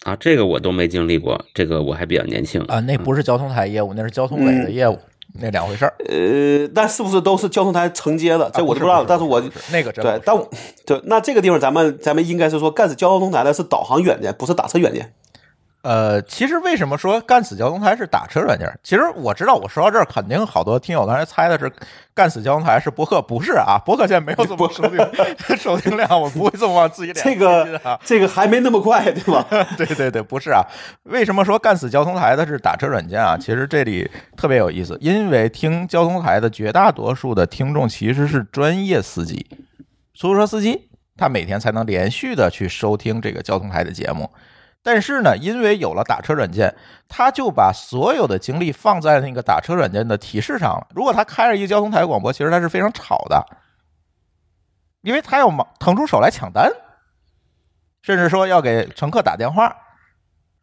啊，这个我都没经历过，这个我还比较年轻啊，那不是交通台业务，那是交通委的业务，那两回事儿。呃，但是不是都是交通台承接的？这我就不知道，啊是但是我是那个真，对但对那这个地方咱们咱们应该是说，干是交通台的是导航软件，不是打车软件。呃，其实为什么说干死交通台是打车软件？其实我知道，我说到这儿，肯定好多听友刚才猜的是干死交通台是博客，不是啊，博客现在没有这么收听 收听量，我不会这么往自己脸上这个。这个还没那么快，对吧？对对对，不是啊。为什么说干死交通台的是打车软件啊？其实这里特别有意思，因为听交通台的绝大多数的听众其实是专业司机，出租车司机，他每天才能连续的去收听这个交通台的节目。但是呢，因为有了打车软件，他就把所有的精力放在那个打车软件的提示上了。如果他开着一个交通台广播，其实他是非常吵的，因为他要忙腾出手来抢单，甚至说要给乘客打电话。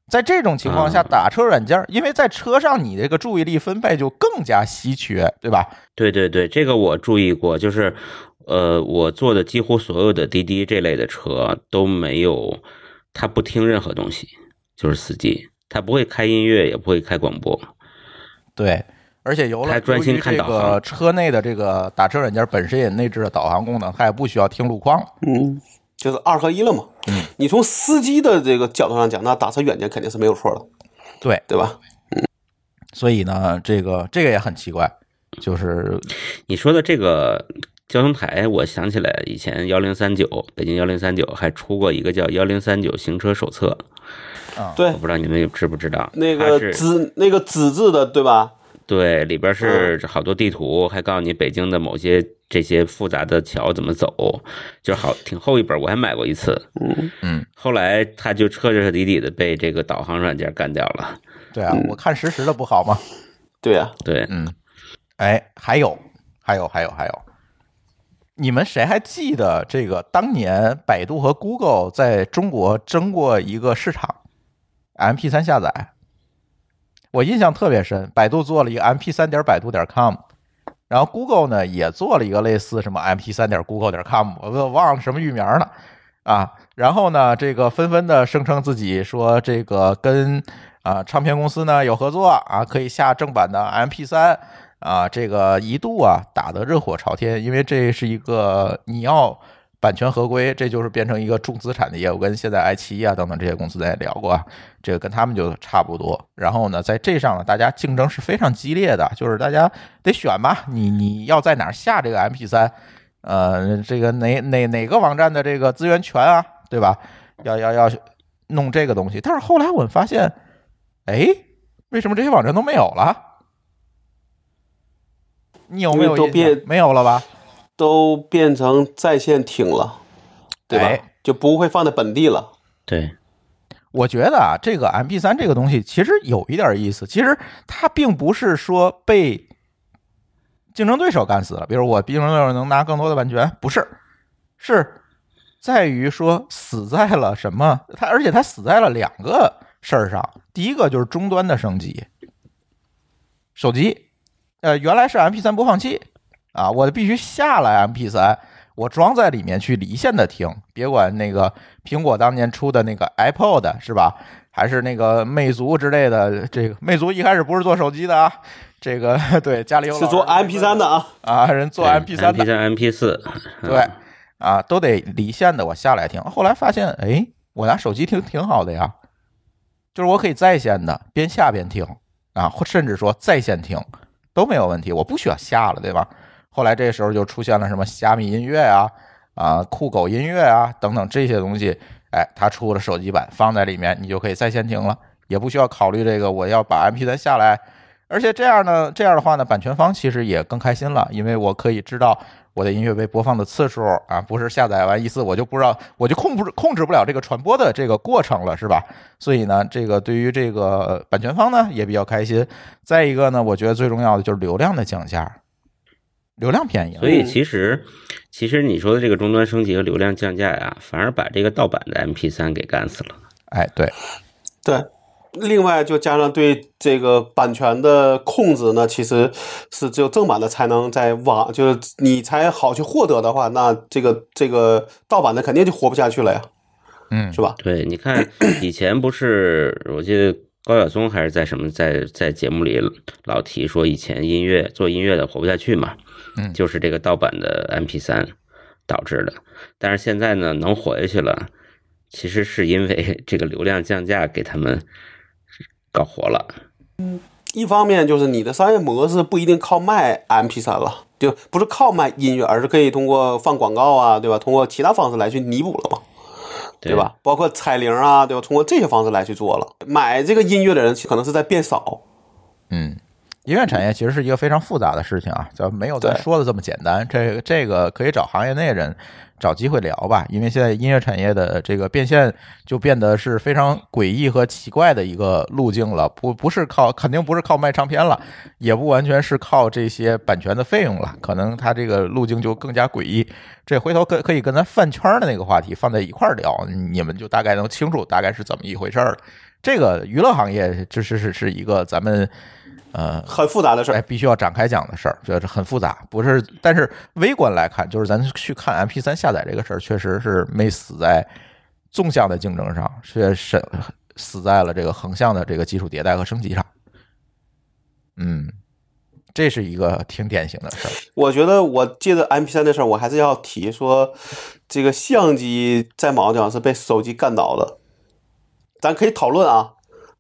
在这种情况下，啊打车软件，因为在车上你这个注意力分配就更加稀缺，对吧？对对对，这个我注意过，就是呃，我坐的几乎所有的滴滴这类的车都没有，他不听任何东西，就是司机，他不会开音乐，也不会开广播。对，而且有了还专心由于这个看导航车内的这个打车软件本身也内置了导航功能，它也不需要听路况了。嗯，就是二合一了嘛。嗯，你从司机的这个角度上讲，那打车软件肯定是没有错的，对，对吧？嗯所以呢，这个这个也很奇怪，就是你说的这个交通台，我想起来以前幺零三九，北京幺零三九还出过一个叫幺零三九行车手册，啊对我，不知道你们知不知道？那个它是纸那个纸质的，对吧？对，里边是嗯好多地图，还告诉你北京的某些这些复杂的桥怎么走，就是好挺厚一本，我还买过一次。嗯嗯，后来他就彻彻底底的被这个导航软件干掉了。对啊，我看实时的不好吗？对啊、对，嗯，哎，还有，还有，还有，还有，你们谁还记得这个当年百度和 Google 在中国争过一个市场，MP 3下载？我印象特别深，百度做了一个 MP 3点百度点 com，然后 Google 呢也做了一个类似什么 MP 3点 Google 点 com，我都忘了什么域名了啊。然后呢，这个纷纷的声称自己说这个跟啊唱片公司呢有合作啊，可以下正版的 MP 3啊，这个一度啊打得热火朝天，因为这是一个你要版权合规，这就是变成一个重资产的业务，跟现在爱奇艺啊等等这些公司咱也聊过啊，这个跟他们就差不多。然后呢，在这上呢，大家竞争是非常激烈的，就是大家得选吧，你你要在哪儿下这个 MP 3呃，这个哪哪哪个网站的这个资源权啊，对吧？要要要弄这个东西，但是后来我们发现，哎，为什么这些网站都没有了？你有没有都变没有了吧？都变成在线听了，对吧？哎就不会放在本地了。对，我觉得啊，这个 MP 三这个东西其实有一点意思。其实它并不是说被竞争对手干死了，比如我竞争对手能拿更多的版权，不是，是在于说死在了什么？它而且它死在了两个事儿上。第一个就是终端的升级，手机呃，原来是 MP 三播放器啊，我必须下来 MP 三我装在里面去离线的听，别管那个苹果当年出的那个 iPod 是吧？还是那个魅族之类的，这个魅族一开始不是做手机的啊，这个 对家里有是做 MP 三的啊啊，人做 MP 三的 MP 三 MP 四对啊，都得离线的，我下来听。后来发现，哎，我拿手机听挺好的呀，就是我可以在线的，边下边听啊，或甚至说在线听都没有问题，我不需要下了，对吧？后来这时候就出现了什么虾米音乐啊、啊酷狗音乐啊等等这些东西，哎，它出了手机版，放在里面，你就可以在线听了，也不需要考虑这个我要把 MP 3下来。而且这样呢，这样的话呢，版权方其实也更开心了，因为我可以知道我的音乐被播放的次数啊，不是下载完一次我就不知道，我就控制控制不了这个传播的这个过程了，是吧？所以呢，这个对于这个版权方呢也比较开心。再一个呢，我觉得最重要的就是流量的降价，流量便宜了。所以其实，其实你说的这个终端升级和流量降价呀，反而把这个盗版的 MP 三给干死了。哎，对，对。另外，就加上对这个版权的控制呢，其实是只有正版的才能在网，就是你才好去获得的话，那这个这个盗版的肯定就活不下去了呀，嗯，是吧？对，你看以前不是，我记得高晓松还是在什么在在节目里老提说，以前音乐做音乐的活不下去嘛，嗯就是这个盗版的 MP 三导致的。但是现在呢，能活下去了，其实是因为这个流量降价给他们。搞活了，嗯一方面就是你的商业模式不一定靠卖 MP 3了，就不是靠卖音乐，而是可以通过放广告啊，对吧？通过其他方式来去弥补了嘛，对吧？包括彩铃啊，对吧？通过这些方式来去做了。买这个音乐的人可能是在变少。嗯，音乐产业其实是一个非常复杂的事情啊，就没有咱说的这么简单。这个这个可以找行业内人。找机会聊吧，因为现在音乐产业的这个变现就变得是非常诡异和奇怪的一个路径了，不不是靠，肯定不是靠卖唱片了，也不完全是靠这些版权的费用了，可能它这个路径就更加诡异。这回头可可以跟咱饭圈的那个话题放在一块儿聊，你们就大概能清楚大概是怎么一回事儿了。这个娱乐行业这是是是一个咱们。呃，很复杂的事儿，哎，必须要展开讲的事儿，这是很复杂，不是？但是微观来看，就是咱去看 MP 三下载这个事儿，确实是没死在纵向的竞争上，却是死在了这个横向的这个技术迭代和升级上。嗯，这是一个挺典型的事儿。我觉得，我借着 MP 三的事儿，我还是要提说，这个相机在某种上是被手机干倒的，咱可以讨论啊。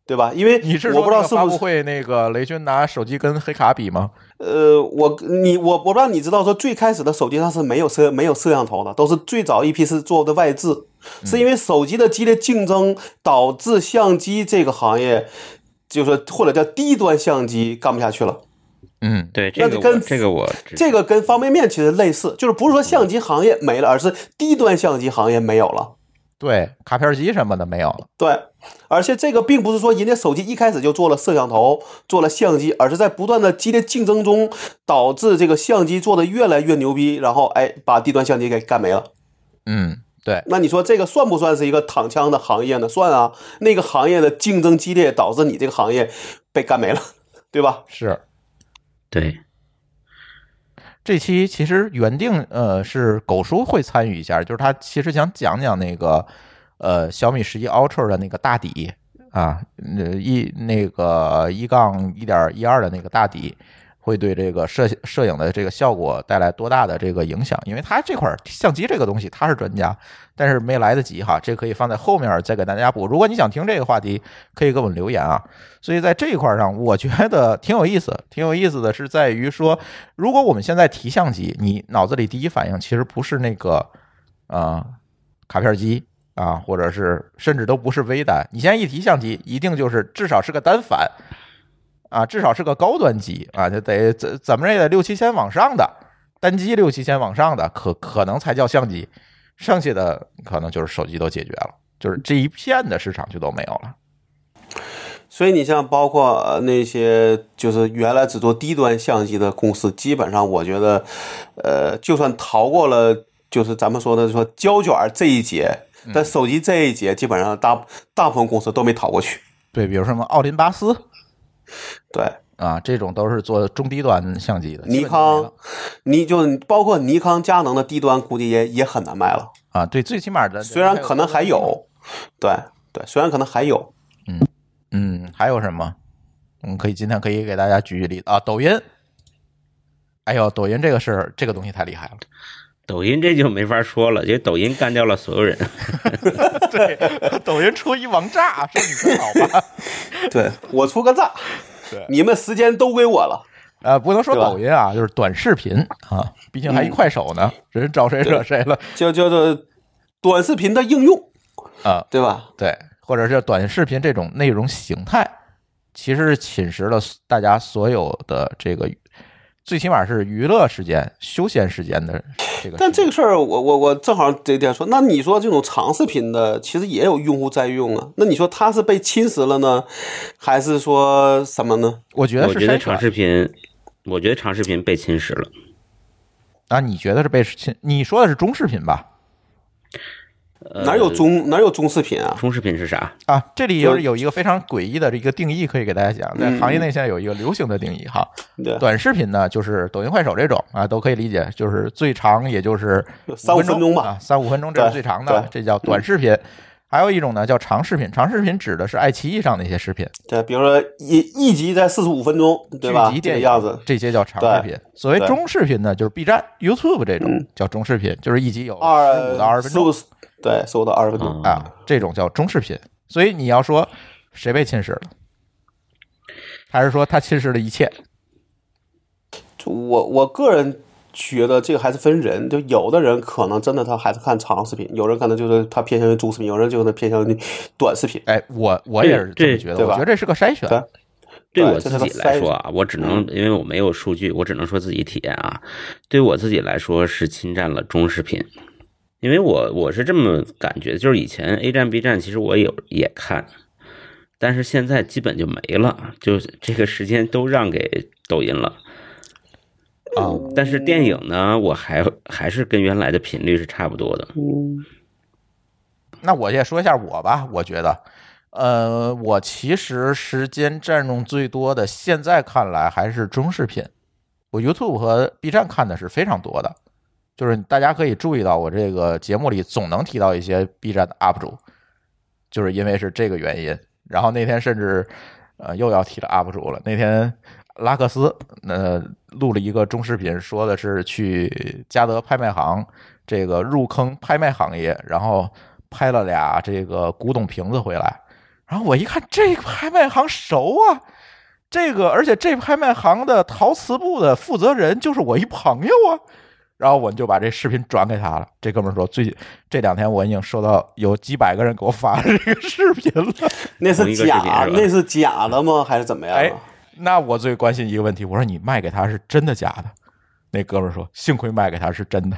对吧？因为你是我不知道是不是会那个雷军拿手机跟黑卡比吗？呃，我你我我不知道你知道说最开始的手机上是没有摄没有摄像头的，都是最早一批是做的外置，是因为手机的激烈竞争导致相机这个行业，就是或者叫低端相机干不下去了。嗯，对，这个跟这个我这个跟方便面其实类似，就是不是说相机行业没了，而是低端相机行业没有了。对，卡片机什么的没有了。对，而且这个并不是说人家手机一开始就做了摄像头、做了相机，而是在不断的激烈竞争中，导致这个相机做的越来越牛逼，然后哎，把低端相机给干没了。嗯，对。那你说这个算不算是一个躺枪的行业呢？算啊，那个行业的竞争激烈，导致你这个行业被干没了，对吧？是，对。这期其实原定呃是狗叔会参与一下，就是他其实想讲讲那个呃小米十一 Ultra 的那个大底啊，那一那个一杠一点一二的那个大底。会对这个摄摄影的这个效果带来多大的这个影响？因为他这块相机这个东西他是专家，但是没来得及哈，这可以放在后面再给大家补。如果你想听这个话题，可以给我们留言啊。所以在这一块上，我觉得挺有意思。挺有意思的是在于说，如果我们现在提相机，你脑子里第一反应其实不是那个啊卡片机啊，或者是甚至都不是微单。你现在一提相机，一定就是至少是个单反。啊，至少是个高端机啊，就得怎怎么着也得六七千往上的单机，六七千往上的可可能才叫相机，剩下的可能就是手机都解决了，就是这一片的市场就都没有了。所以你像包括那些就是原来只做低端相机的公司，基本上我觉得，呃，就算逃过了就是咱们说的说胶卷这一节，但手机这一节基本上大大部分公司都没逃过去。对，比如什么奥林巴斯。对，啊，这种都是做中低端相机的。尼康，你就包括尼康、佳能的低端，估计也也很难卖了。啊，对，最起码的虽然可能还，有，对对，虽然可能还有，嗯嗯，还有什么？我们可以今天可以给大家举举例子啊，抖音。哎呦，抖音这个事儿，这个东西太厉害了。抖音这就没法说了，因为抖音干掉了所有人。对，抖音出一王炸，说你真好吧？对我出个炸对，你们时间都归我了。呃，不能说抖音啊，就是短视频啊，毕竟还一快手呢，人招谁惹谁了就叫做短视频的应用，啊？对吧？对，或者是短视频这种内容形态，其实是侵蚀了大家所有的这个，最起码是娱乐时间、休闲时间的这个。但这个事儿，我我我正好得点说，那你说这种长视频的，其实也有用户在用啊。那你说它是被侵蚀了呢，还是说什么呢？我觉得我觉得长视频，我觉得长视频被侵蚀了。啊，你觉得是被侵？你说的是中视频吧？呃哪有中哪有中视频啊？中视频是啥？啊，这里有就有一个非常诡异的这个定义，可以给大家讲，在嗯行业内现在有一个流行的定义哈。对，短视频呢，就是抖音、快手这种啊，都可以理解，就是最长也就是三五五分钟吧啊，三五分钟这是最长的，这叫短视频。还有一种呢叫长视频，长视频指的是爱奇艺上的一些视频，对，比如说一一集在四十五分钟，对吧？这剧集电影个样子，这些叫长视频。所谓中视频呢，就是 B 站、YouTube 这种嗯叫中视频，就是一集有十二五到二十分钟对，十五到二十分钟。啊啊，这种叫中视频。所以你要说谁被侵蚀了，还是说他侵蚀了一切？就我我个人觉得这个还是分人，就有的人可能真的他还是看长视频，有人可能就是他偏向于中视频，有人就是偏向于短视频。哎，我我也是这么觉得，我觉得这是个筛选。对我自己来说啊，我只能因为我没有数据，我只能说自己体验啊。对我自己来说是侵占了中视频，因为我我是这么感觉，就是以前 A 站、B 站其实我有也看，但是现在基本就没了，就这个时间都让给抖音了。啊，但是电影呢，我还还是跟原来的频率是差不多的。嗯，那我也说一下我吧，我觉得，呃，我其实时间占用最多的，现在看来还是中视频。我 YouTube 和 B 站看的是非常多的，就是大家可以注意到，我这个节目里总能提到一些 B 站的 UP 主，就是因为是这个原因。然后那天甚至，呃，又要提了 UP 主了。那天拉克斯呃录了一个中视频，说的是去嘉德拍卖行这个入坑拍卖行业，然后拍了俩这个古董瓶子回来。然后我一看，这个拍卖行熟啊，这个而且这拍卖行的陶瓷部的负责人就是我一朋友啊。然后我就把这视频转给他了。这哥们说，最近这两天我已经收到有几百个人给我发这个视频了。那是假，是那是假的吗？还是怎么样啊？哎，那我最关心一个问题，我说你卖给他是真的假的？那哥们儿说，幸亏卖给他是真的。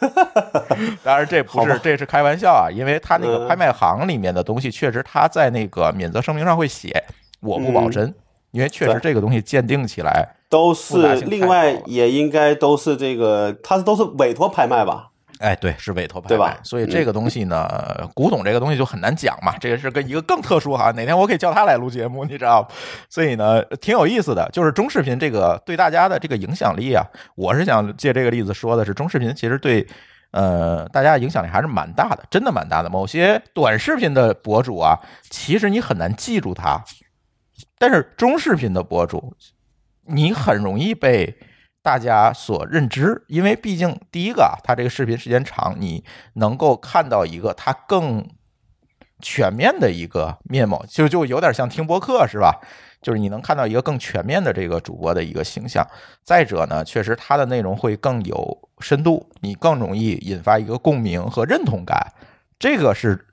当然这不是这是开玩笑啊，因为他那个嗯拍卖行里面的东西，确实他在那个免责声明上会写我不保真，因为确实这个东西鉴定起来都是另外也应该都是这个，他是都是委托拍卖吧？哎，对，是委托拍对吧卖，所以这个东西呢，古董这个东西就很难讲嘛。这个是跟一个更特殊哈，哪天我可以叫他来录节目，你知道吗？所以呢，挺有意思的。就是中视频这个对大家的这个影响力啊，我是想借这个例子说的是，中视频其实对呃大家的影响力还是蛮大的，真的蛮大的。某些短视频的博主啊，其实你很难记住他，但是中视频的博主，你很容易被大家所认知，因为毕竟第一个啊，它这个视频时间长，你能够看到一个它更全面的一个面貌，就就有点像听播客是吧？就是你能看到一个更全面的这个主播的一个形象。再者呢，确实它的内容会更有深度，你更容易引发一个共鸣和认同感，这个是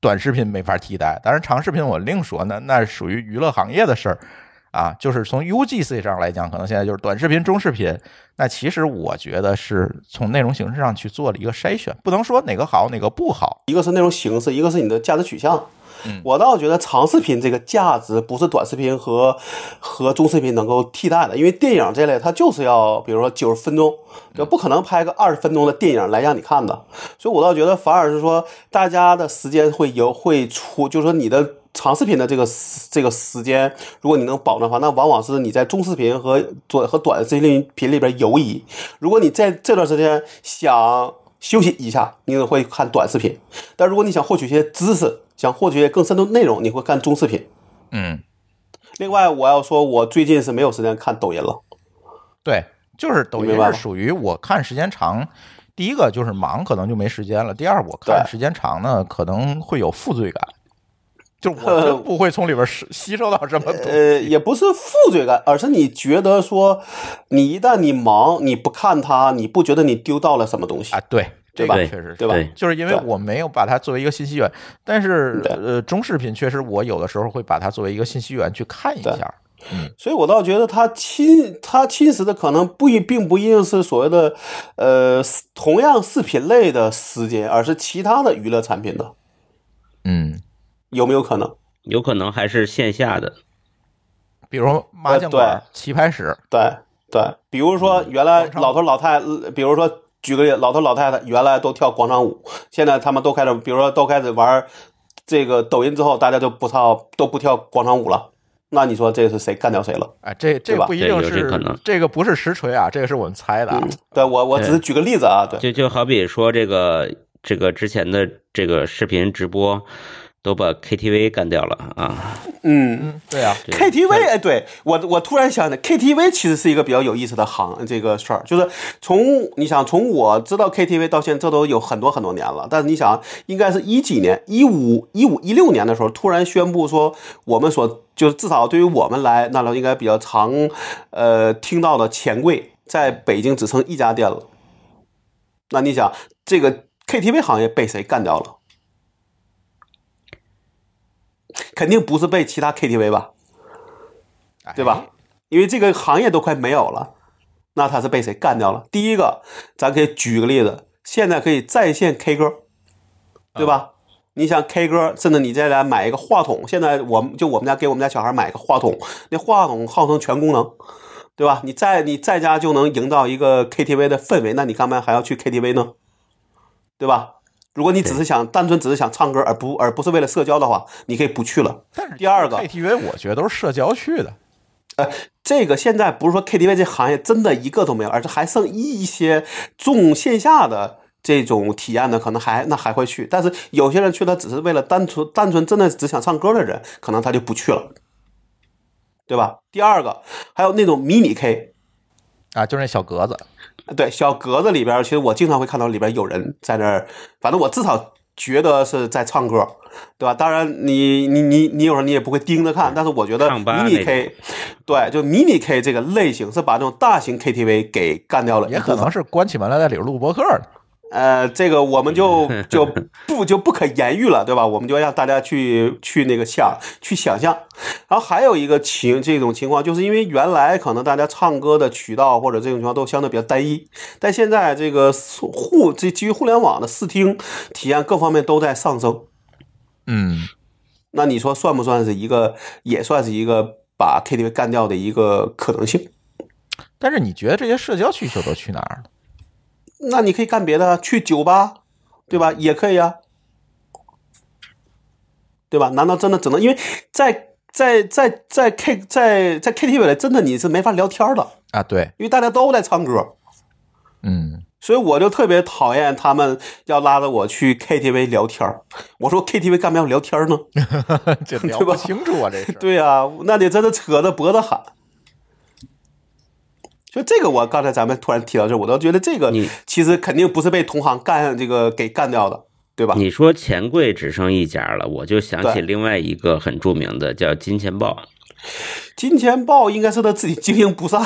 短视频没法替代。当然，长视频我另说，那那属于娱乐行业的事儿。啊，就是从 UGC 上来讲，可能现在就是短视频、中视频。那其实我觉得是从内容形式上去做了一个筛选，不能说哪个好哪个不好。一个是内容形式，一个是你的价值取向。嗯我倒觉得长视频这个价值不是短视频和和中视频能够替代的，因为电影这类它就是要，比如说九十分钟，就不可能拍个二十分钟的电影来让你看的。所以我倒觉得反而是说，大家的时间会有会出，就是说你的长视频的这个这个时间，如果你能保证的话，那往往是你在中视频和短和短视频里边游移。如果你在这段时间想休息一下，你会看短视频；但如果你想获取一些知识，想获取一些更深度内容，你会看中视频。嗯，另外，我要说，我最近是没有时间看抖音了。对，就是抖音是属于我看时间长。第一个就是忙，可能就没时间了；第二，我看时间长呢，可能会有负罪感，就 是我真不会从里边吸吸收到什么东西。呃，也不是负罪感，而是你觉得说，你一旦你忙，你不看它，你不觉得你丢到了什么东西啊，？对，对吧确实对吧就是因为我没有把它作为一个信息源，但是呃，中视频确实我有的时候会把它作为一个信息源去看一对下。所以我倒觉得它侵它侵蚀的可能不一并不一定是所谓的呃同样视频类的时间，而是其他的娱乐产品的，嗯，有没有可能？有可能还是线下的，比如麻将馆、棋牌室，对对，比如说原来老头老太，呃比如说举个例，老头老太太原来都跳广场舞，现在他们都开始，比如说都开始玩这个抖音之后，大家就不跳都不跳广场舞了。那你说这是谁干掉谁了？哎，这这吧不一定是有这可能这个不是实锤啊，这个是我们猜的啊。对我我只是举个例子啊，对就就好比说这个这个之前的这个视频直播都把 KTV 干掉了啊，嗯。嗯，对啊，KTV，哎，对我我突然想起来，KTV 其实是一个比较有意思的行这个事儿，就是从你想从我知道 KTV 到现在，这都有很多很多年了。但是你想，应该是一几年，一五一五一六年的时候，突然宣布说，我们所就是至少对于我们来，那都应该比较常呃听到的钱柜，在北京只剩一家店了。那你想，这个 KTV 行业被谁干掉了？肯定不是被其他 KTV 吧？哎对吧？因为这个行业都快没有了，那他是被谁干掉了？第一个，咱可以举个例子，现在可以在线 K 歌，对吧？你想 K 歌，甚至你再来买一个话筒，现在我们就我们家给我们家小孩买个话筒，那话筒号称全功能，对吧？你在你在家就能营造一个 KTV 的氛围，那你干嘛还要去 KTV 呢？对吧？如果你只是想单纯只是想唱歌，而不而不是为了社交的话，你可以不去了。但是第二个 KTV 我觉得都是社交去的。这个现在不是说 KTV 这行业真的一个都没有，而是还剩一些重线下的这种体验的，可能还那还会去。但是有些人去了，只是为了单纯单纯真的只想唱歌的人，可能他就不去了，对吧？第二个，还有那种迷你 K，啊，就是那小格子，对，小格子里边，其实我经常会看到里边有人在那儿，反正我至少觉得是在唱歌，对吧？当然你，你你你有时候你也不会盯着看，但是我觉得迷你 K，对，就迷你 K 这个类型是把这种大型 KTV 给干掉了也可能是关起门来在里边录播客呢。呃，这个我们就 就不就不可言喻了，对吧？我们就让大家去去那个想去想象。然后还有一个情这种情况，就是因为原来可能大家唱歌的渠道或者这种情况都相对比较单一，但现在这个互这基于互联网的视听体验各方面都在上升。嗯，那你说算不算是一个，也算是一个把 KTV 干掉的一个可能性？但是你觉得这些社交需求都去哪儿了？那你可以干别的，去酒吧，对吧？也可以啊，对吧？难道真的只能因为在在在在 K 在在 KTV 里，真的你是没法聊天的，啊，对，因为大家都在唱歌，嗯，所以我就特别讨厌他们要拉着我去 KTV 聊天儿我说 KTV 干嘛要聊天呢？这聊不清楚啊，这是。对呀、那你真的扯着脖子喊。就这个，我刚才咱们突然提到这，我都觉得这个你其实肯定不是被同行干这个给干掉的，对吧？你说钱柜只剩一家了，我就想起另外一个很著名的叫金钱豹，金钱豹应该是他自己经营不善，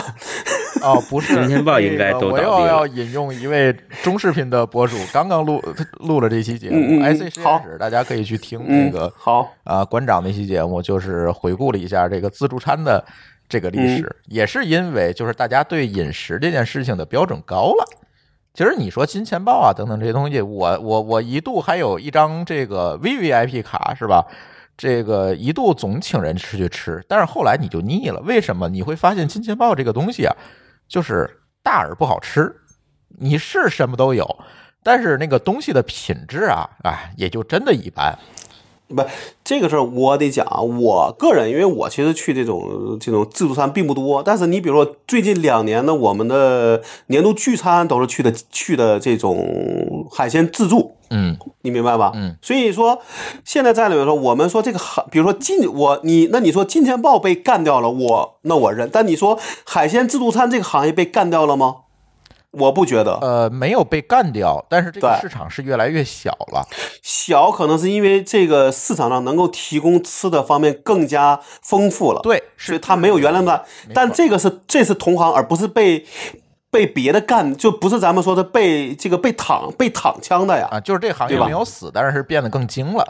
哦，不是，金钱豹应该我都倒闭了又要引用一位中视频的博主，刚刚录录了这期节目，IC 实验好室，大家可以去听嗯那个好，啊馆长那期节目，就是回顾了一下这个自助餐的这个历嗯史，也是因为就是大家对饮食这件事情的标准高了。其实你说金钱豹啊等等这些东西，我我我一度还有一张这个 VVIP 卡是吧？这个一度总请人吃去吃，但是后来你就腻了。为什么？你会发现金钱豹这个东西啊，就是大而不好吃，你是什么都有，但是那个东西的品质啊，哎，也就真的一般。不，这个事儿我得讲啊，我个人，因为我其实去这种这种自助餐并不多，但是你比如说最近两年呢，我们的年度聚餐都是去的去的这种海鲜自助，嗯你明白吧？嗯，所以说现在在里面说，我们说这个海，比如说今我你那你说金钱豹被干掉了，我那我认，但你说海鲜自助餐这个行业被干掉了吗？我不觉得，呃，没有被干掉，但是这个市场是越来越小了。小可能是因为这个市场上能够提供吃的方面更加丰富了，对，是所以它没有原来那么。但这个是这是同行，而不是被被别的干，就不是咱们说的被这个被躺被躺枪的呀。啊，就是这行业对吧没有死，但是是变得更精了。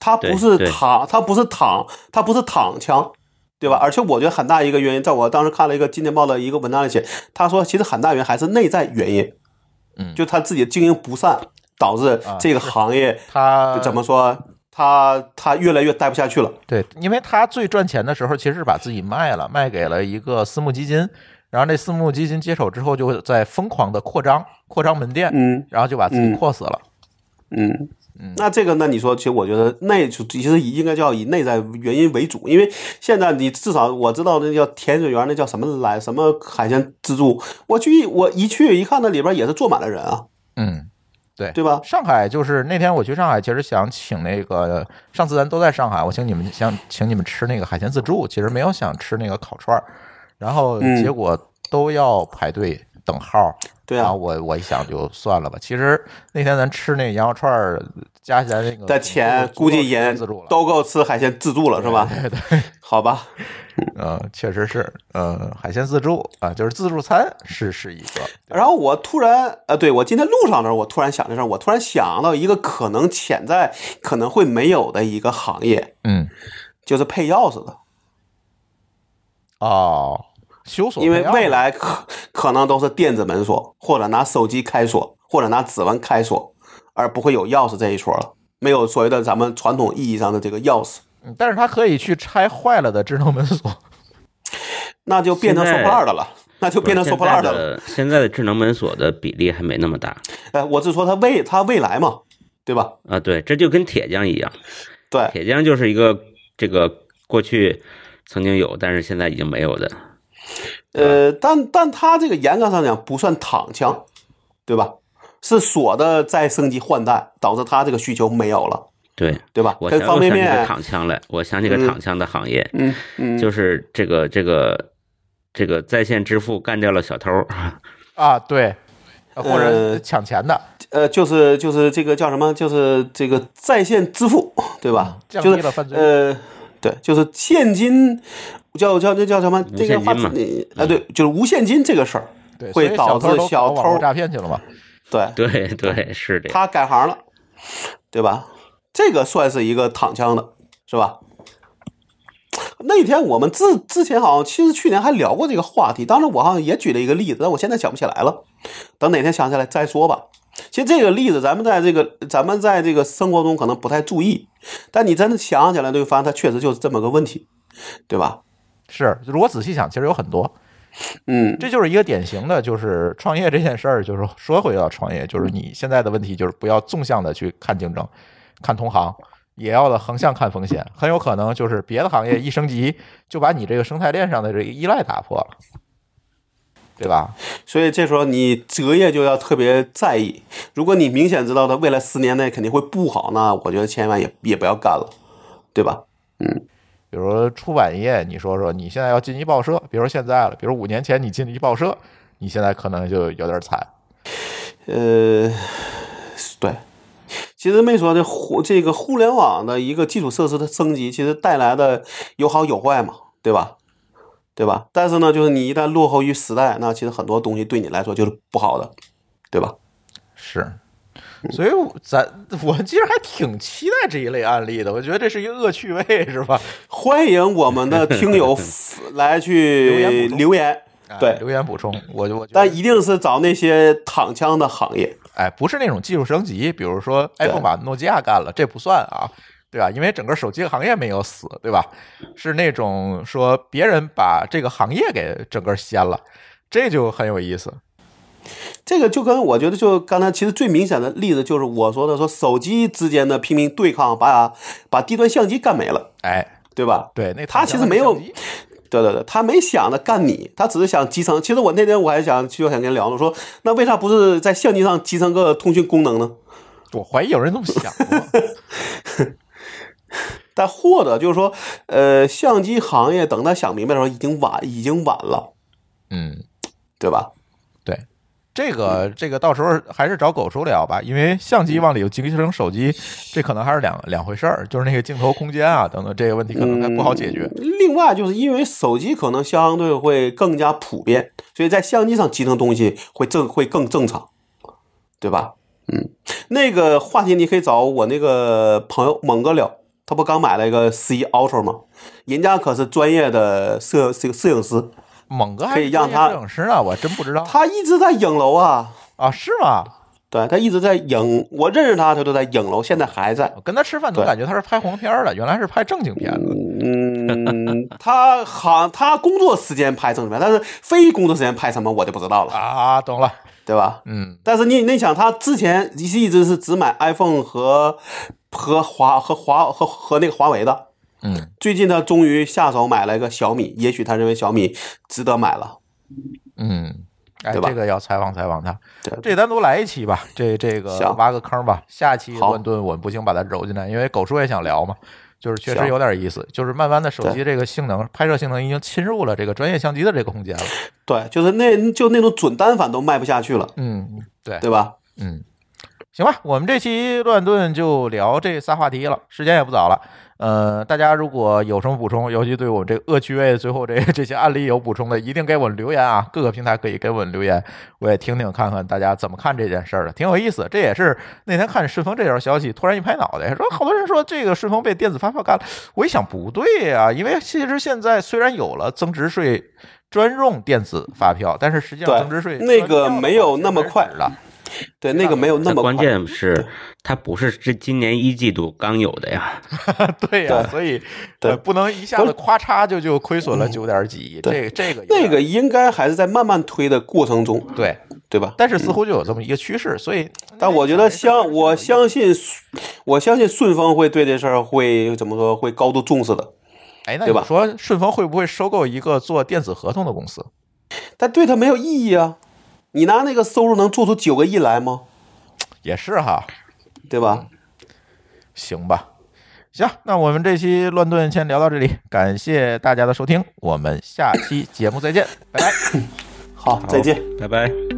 它不是躺，它不是躺，它不是躺枪，对吧？而且我觉得很大一个原因，在我当时看了一个《金钱报》的一个文章里写，他说其实很大原因还是内在原因，嗯就他自己经营不善，导致啊这个行业他怎么说，他他越来越待不下去了。对，因为他最赚钱的时候，其实是把自己卖了，卖给了一个私募基金，然后那私募基金接手之后，就会在疯狂的扩张，扩张门店，嗯然后就把自己嗯扩死了。嗯。那这个，那你说，其实我觉得内其实应该叫以内在原因为主，因为现在你至少我知道那叫甜水园，那叫什么来什么海鲜自助，我去我一去一看，那里边也是坐满了人啊，嗯，对，对吧？上海就是那天我去上海，其实想请那个上次咱都在上海，我请你们想请你们吃那个海鲜自助，其实没有想吃那个烤串儿，然后嗯结果都要排队等号。对啊，我我一想就算了吧。其实那天咱吃那羊肉串儿，加起来那个的钱估计也自助了。都够吃海鲜自助了，是吧？对对，好吧，嗯，确实是，呃，海鲜自助啊，就是自助餐是是一个，然后我突然，呃，对我今天路上的时候，我突然想这事儿，我突然想到一个可能潜在可能会没有的一个行业，嗯，就是配钥匙的，哦，修锁因为未来可可能都是电子门锁，或者拿手机开锁，或者拿指纹开锁，而不会有钥匙这一说了，没有所谓的咱们传统意义上的这个钥匙，嗯但是它可以去拆坏了的智能门锁。那就变成收破烂的了，那就变成收破烂的了。的现在的智能门锁的比例还没那么大哎，我是说它未它未来嘛，对吧？啊。对，这就跟铁匠一样，对，铁匠就是一个这个过去曾经有，但是现在已经没有的。呃，但但他这个严格上讲不算躺枪，对吧？是锁的再升级换代，导致他这个需求没有了，对，对吧？我跟方便想起个面，躺枪来，我想起个嗯躺枪的行业，嗯嗯，就是这个这个这个在线支付干掉了小偷。啊，对，或者呃抢钱的，呃，就是就是这个叫什么？就是这个在线支付，对吧？降就是低了犯罪呃，对，就是现金，叫叫那叫什么？这个话啊，对，就是无现金这个事儿，会导致小偷诈骗去了嘛。对，对对，是的。他改行了，对吧？这个算是一个躺枪的，是吧？那天我们之之前好像其实去年还聊过这个话题，当时我好像也举了一个例子，但我现在想不起来了，等哪天想起来再说吧。其实这个例子，咱们在这个咱们在这个生活中可能不太注意，但你真的想起来，就会发现它确实就是这么个问题，对吧？是，如果仔细想，其实有很多。嗯，这就是一个典型的，就是创业这件事儿，就是说回到创业，就是你现在的问题就是不要纵向的去看竞争，看同行，也要的横向看风险，很有可能就是别的行业一升级，就把你这个生态链上的这个依赖打破了，对吧？所以这时候你择业就要特别在意。如果你明显知道它未来十年内肯定会不好，那我觉得千万也也不要干了，对吧？比如说出版业，你说说你现在要进一报社，比如说现在了，比如五年前你进一报社，你现在可能就有点惨。呃，对，其实没说这互这个互联网的一个基础设施的升级，其实带来的有好有坏嘛，对吧？对吧？但是呢，就是你一旦落后于时代，那其实很多东西对你来说就是不好的，对吧？是，所以咱我其实还挺期待这一类案例的，我觉得这是一个恶趣味，是吧？欢迎我们的听友 来去留言留言，对哎留言补充，我就我但一定是找那些躺枪的行业。哎，不是那种技术升级，比如说 iPhone 把诺基亚干了，这不算啊，对吧？因为整个手机行业没有死，对吧？是那种说别人把这个行业给整个掀了，这就很有意思。这个就跟我觉得就刚才其实最明显的例子就是我说的，说手机之间的拼命对抗，把把低端相机干没了，哎，对吧？对，那他其实没有对对对，他没想着干你，他只是想集成。其实我那天我还想就想跟你聊呢，说那为啥不是在相机上集成个通讯功能呢？我怀疑有人这么想过。但或者就是说，呃，相机行业等他想明白的时候，已经晚，已经晚了，嗯，对吧？对，这个这个到时候还是找狗叔聊吧，因为相机往里有集成手机，这可能还是两两回事儿，就是那个镜头空间啊等等这个问题可能还不好解决。另外，就是因为手机可能相对会更加普遍，所以在相机上集成东西会正会更正常，对吧？嗯，那个话题你可以找我那个朋友猛哥聊，他不刚买了一个十一 Ultra 吗？人家可是专业的摄摄摄影师，猛哥还可以让他摄影师呢，我真不知道他一直在影楼啊。啊，是吗？对他一直在影，我认识他，他都在影楼，现在还在。我跟他吃饭总对感觉他是拍黄片儿的，原来是拍正经片子。嗯，他好，他工作时间拍正经片，但是非工作时间拍什么我就不知道了，啊，懂了，对吧？嗯，但是你你想，他之前一一直是只买 iPhone 和和华和华和和那个华为的，嗯，最近他终于下手买了一个小米，也许他认为小米值得买了，嗯，哎，对吧？这个要采访采访他，对。这单独来一期吧，这这个行。挖个坑吧，下期好。乱炖我们不行把它揉进来，因为狗叔也想聊嘛，就是确实有点意思，就是慢慢的手机这个性能拍摄性能已经侵入了这个专业相机的这个空间了，对，就是那就那种准单反都卖不下去了，嗯，对，对吧？嗯，行吧，我们这期乱炖就聊这仨话题了，时间也不早了。呃，大家如果有什么补充，尤其对我们这恶趣味最后这这些案例有补充的，一定给我留言啊！各个平台可以给我留言，我也听听看看大家怎么看这件事儿的，挺有意思。这也是那天看顺丰这条消息，突然一拍脑袋，说好多人说这个顺丰被电子发票干了，我一想不对呀、因为其实现在虽然有了增值税专用电子发票，但是实际上增值税那个没有那么快了。对，那个没有那么，关键是它不是这今年一季度刚有的呀，对呀、对所以对呃不能一下子咔嚓就就亏损了九点几亿，这对个这个那个应该还是在慢慢推的过程中，对，对吧？但是似乎就有这么一个趋势，所以但我觉得相我相信，我相信顺丰会对这事儿会怎么说？会高度重视的。哎，那对吧你说顺丰会不会收购一个做电子合同的公司？但对他没有意义啊！你拿那个收入能做出九个亿来吗？也是哈，对吧？行吧。行，那我们这期乱炖先聊到这里，感谢大家的收听，我们下期节目再见，拜拜。好，再见。拜拜。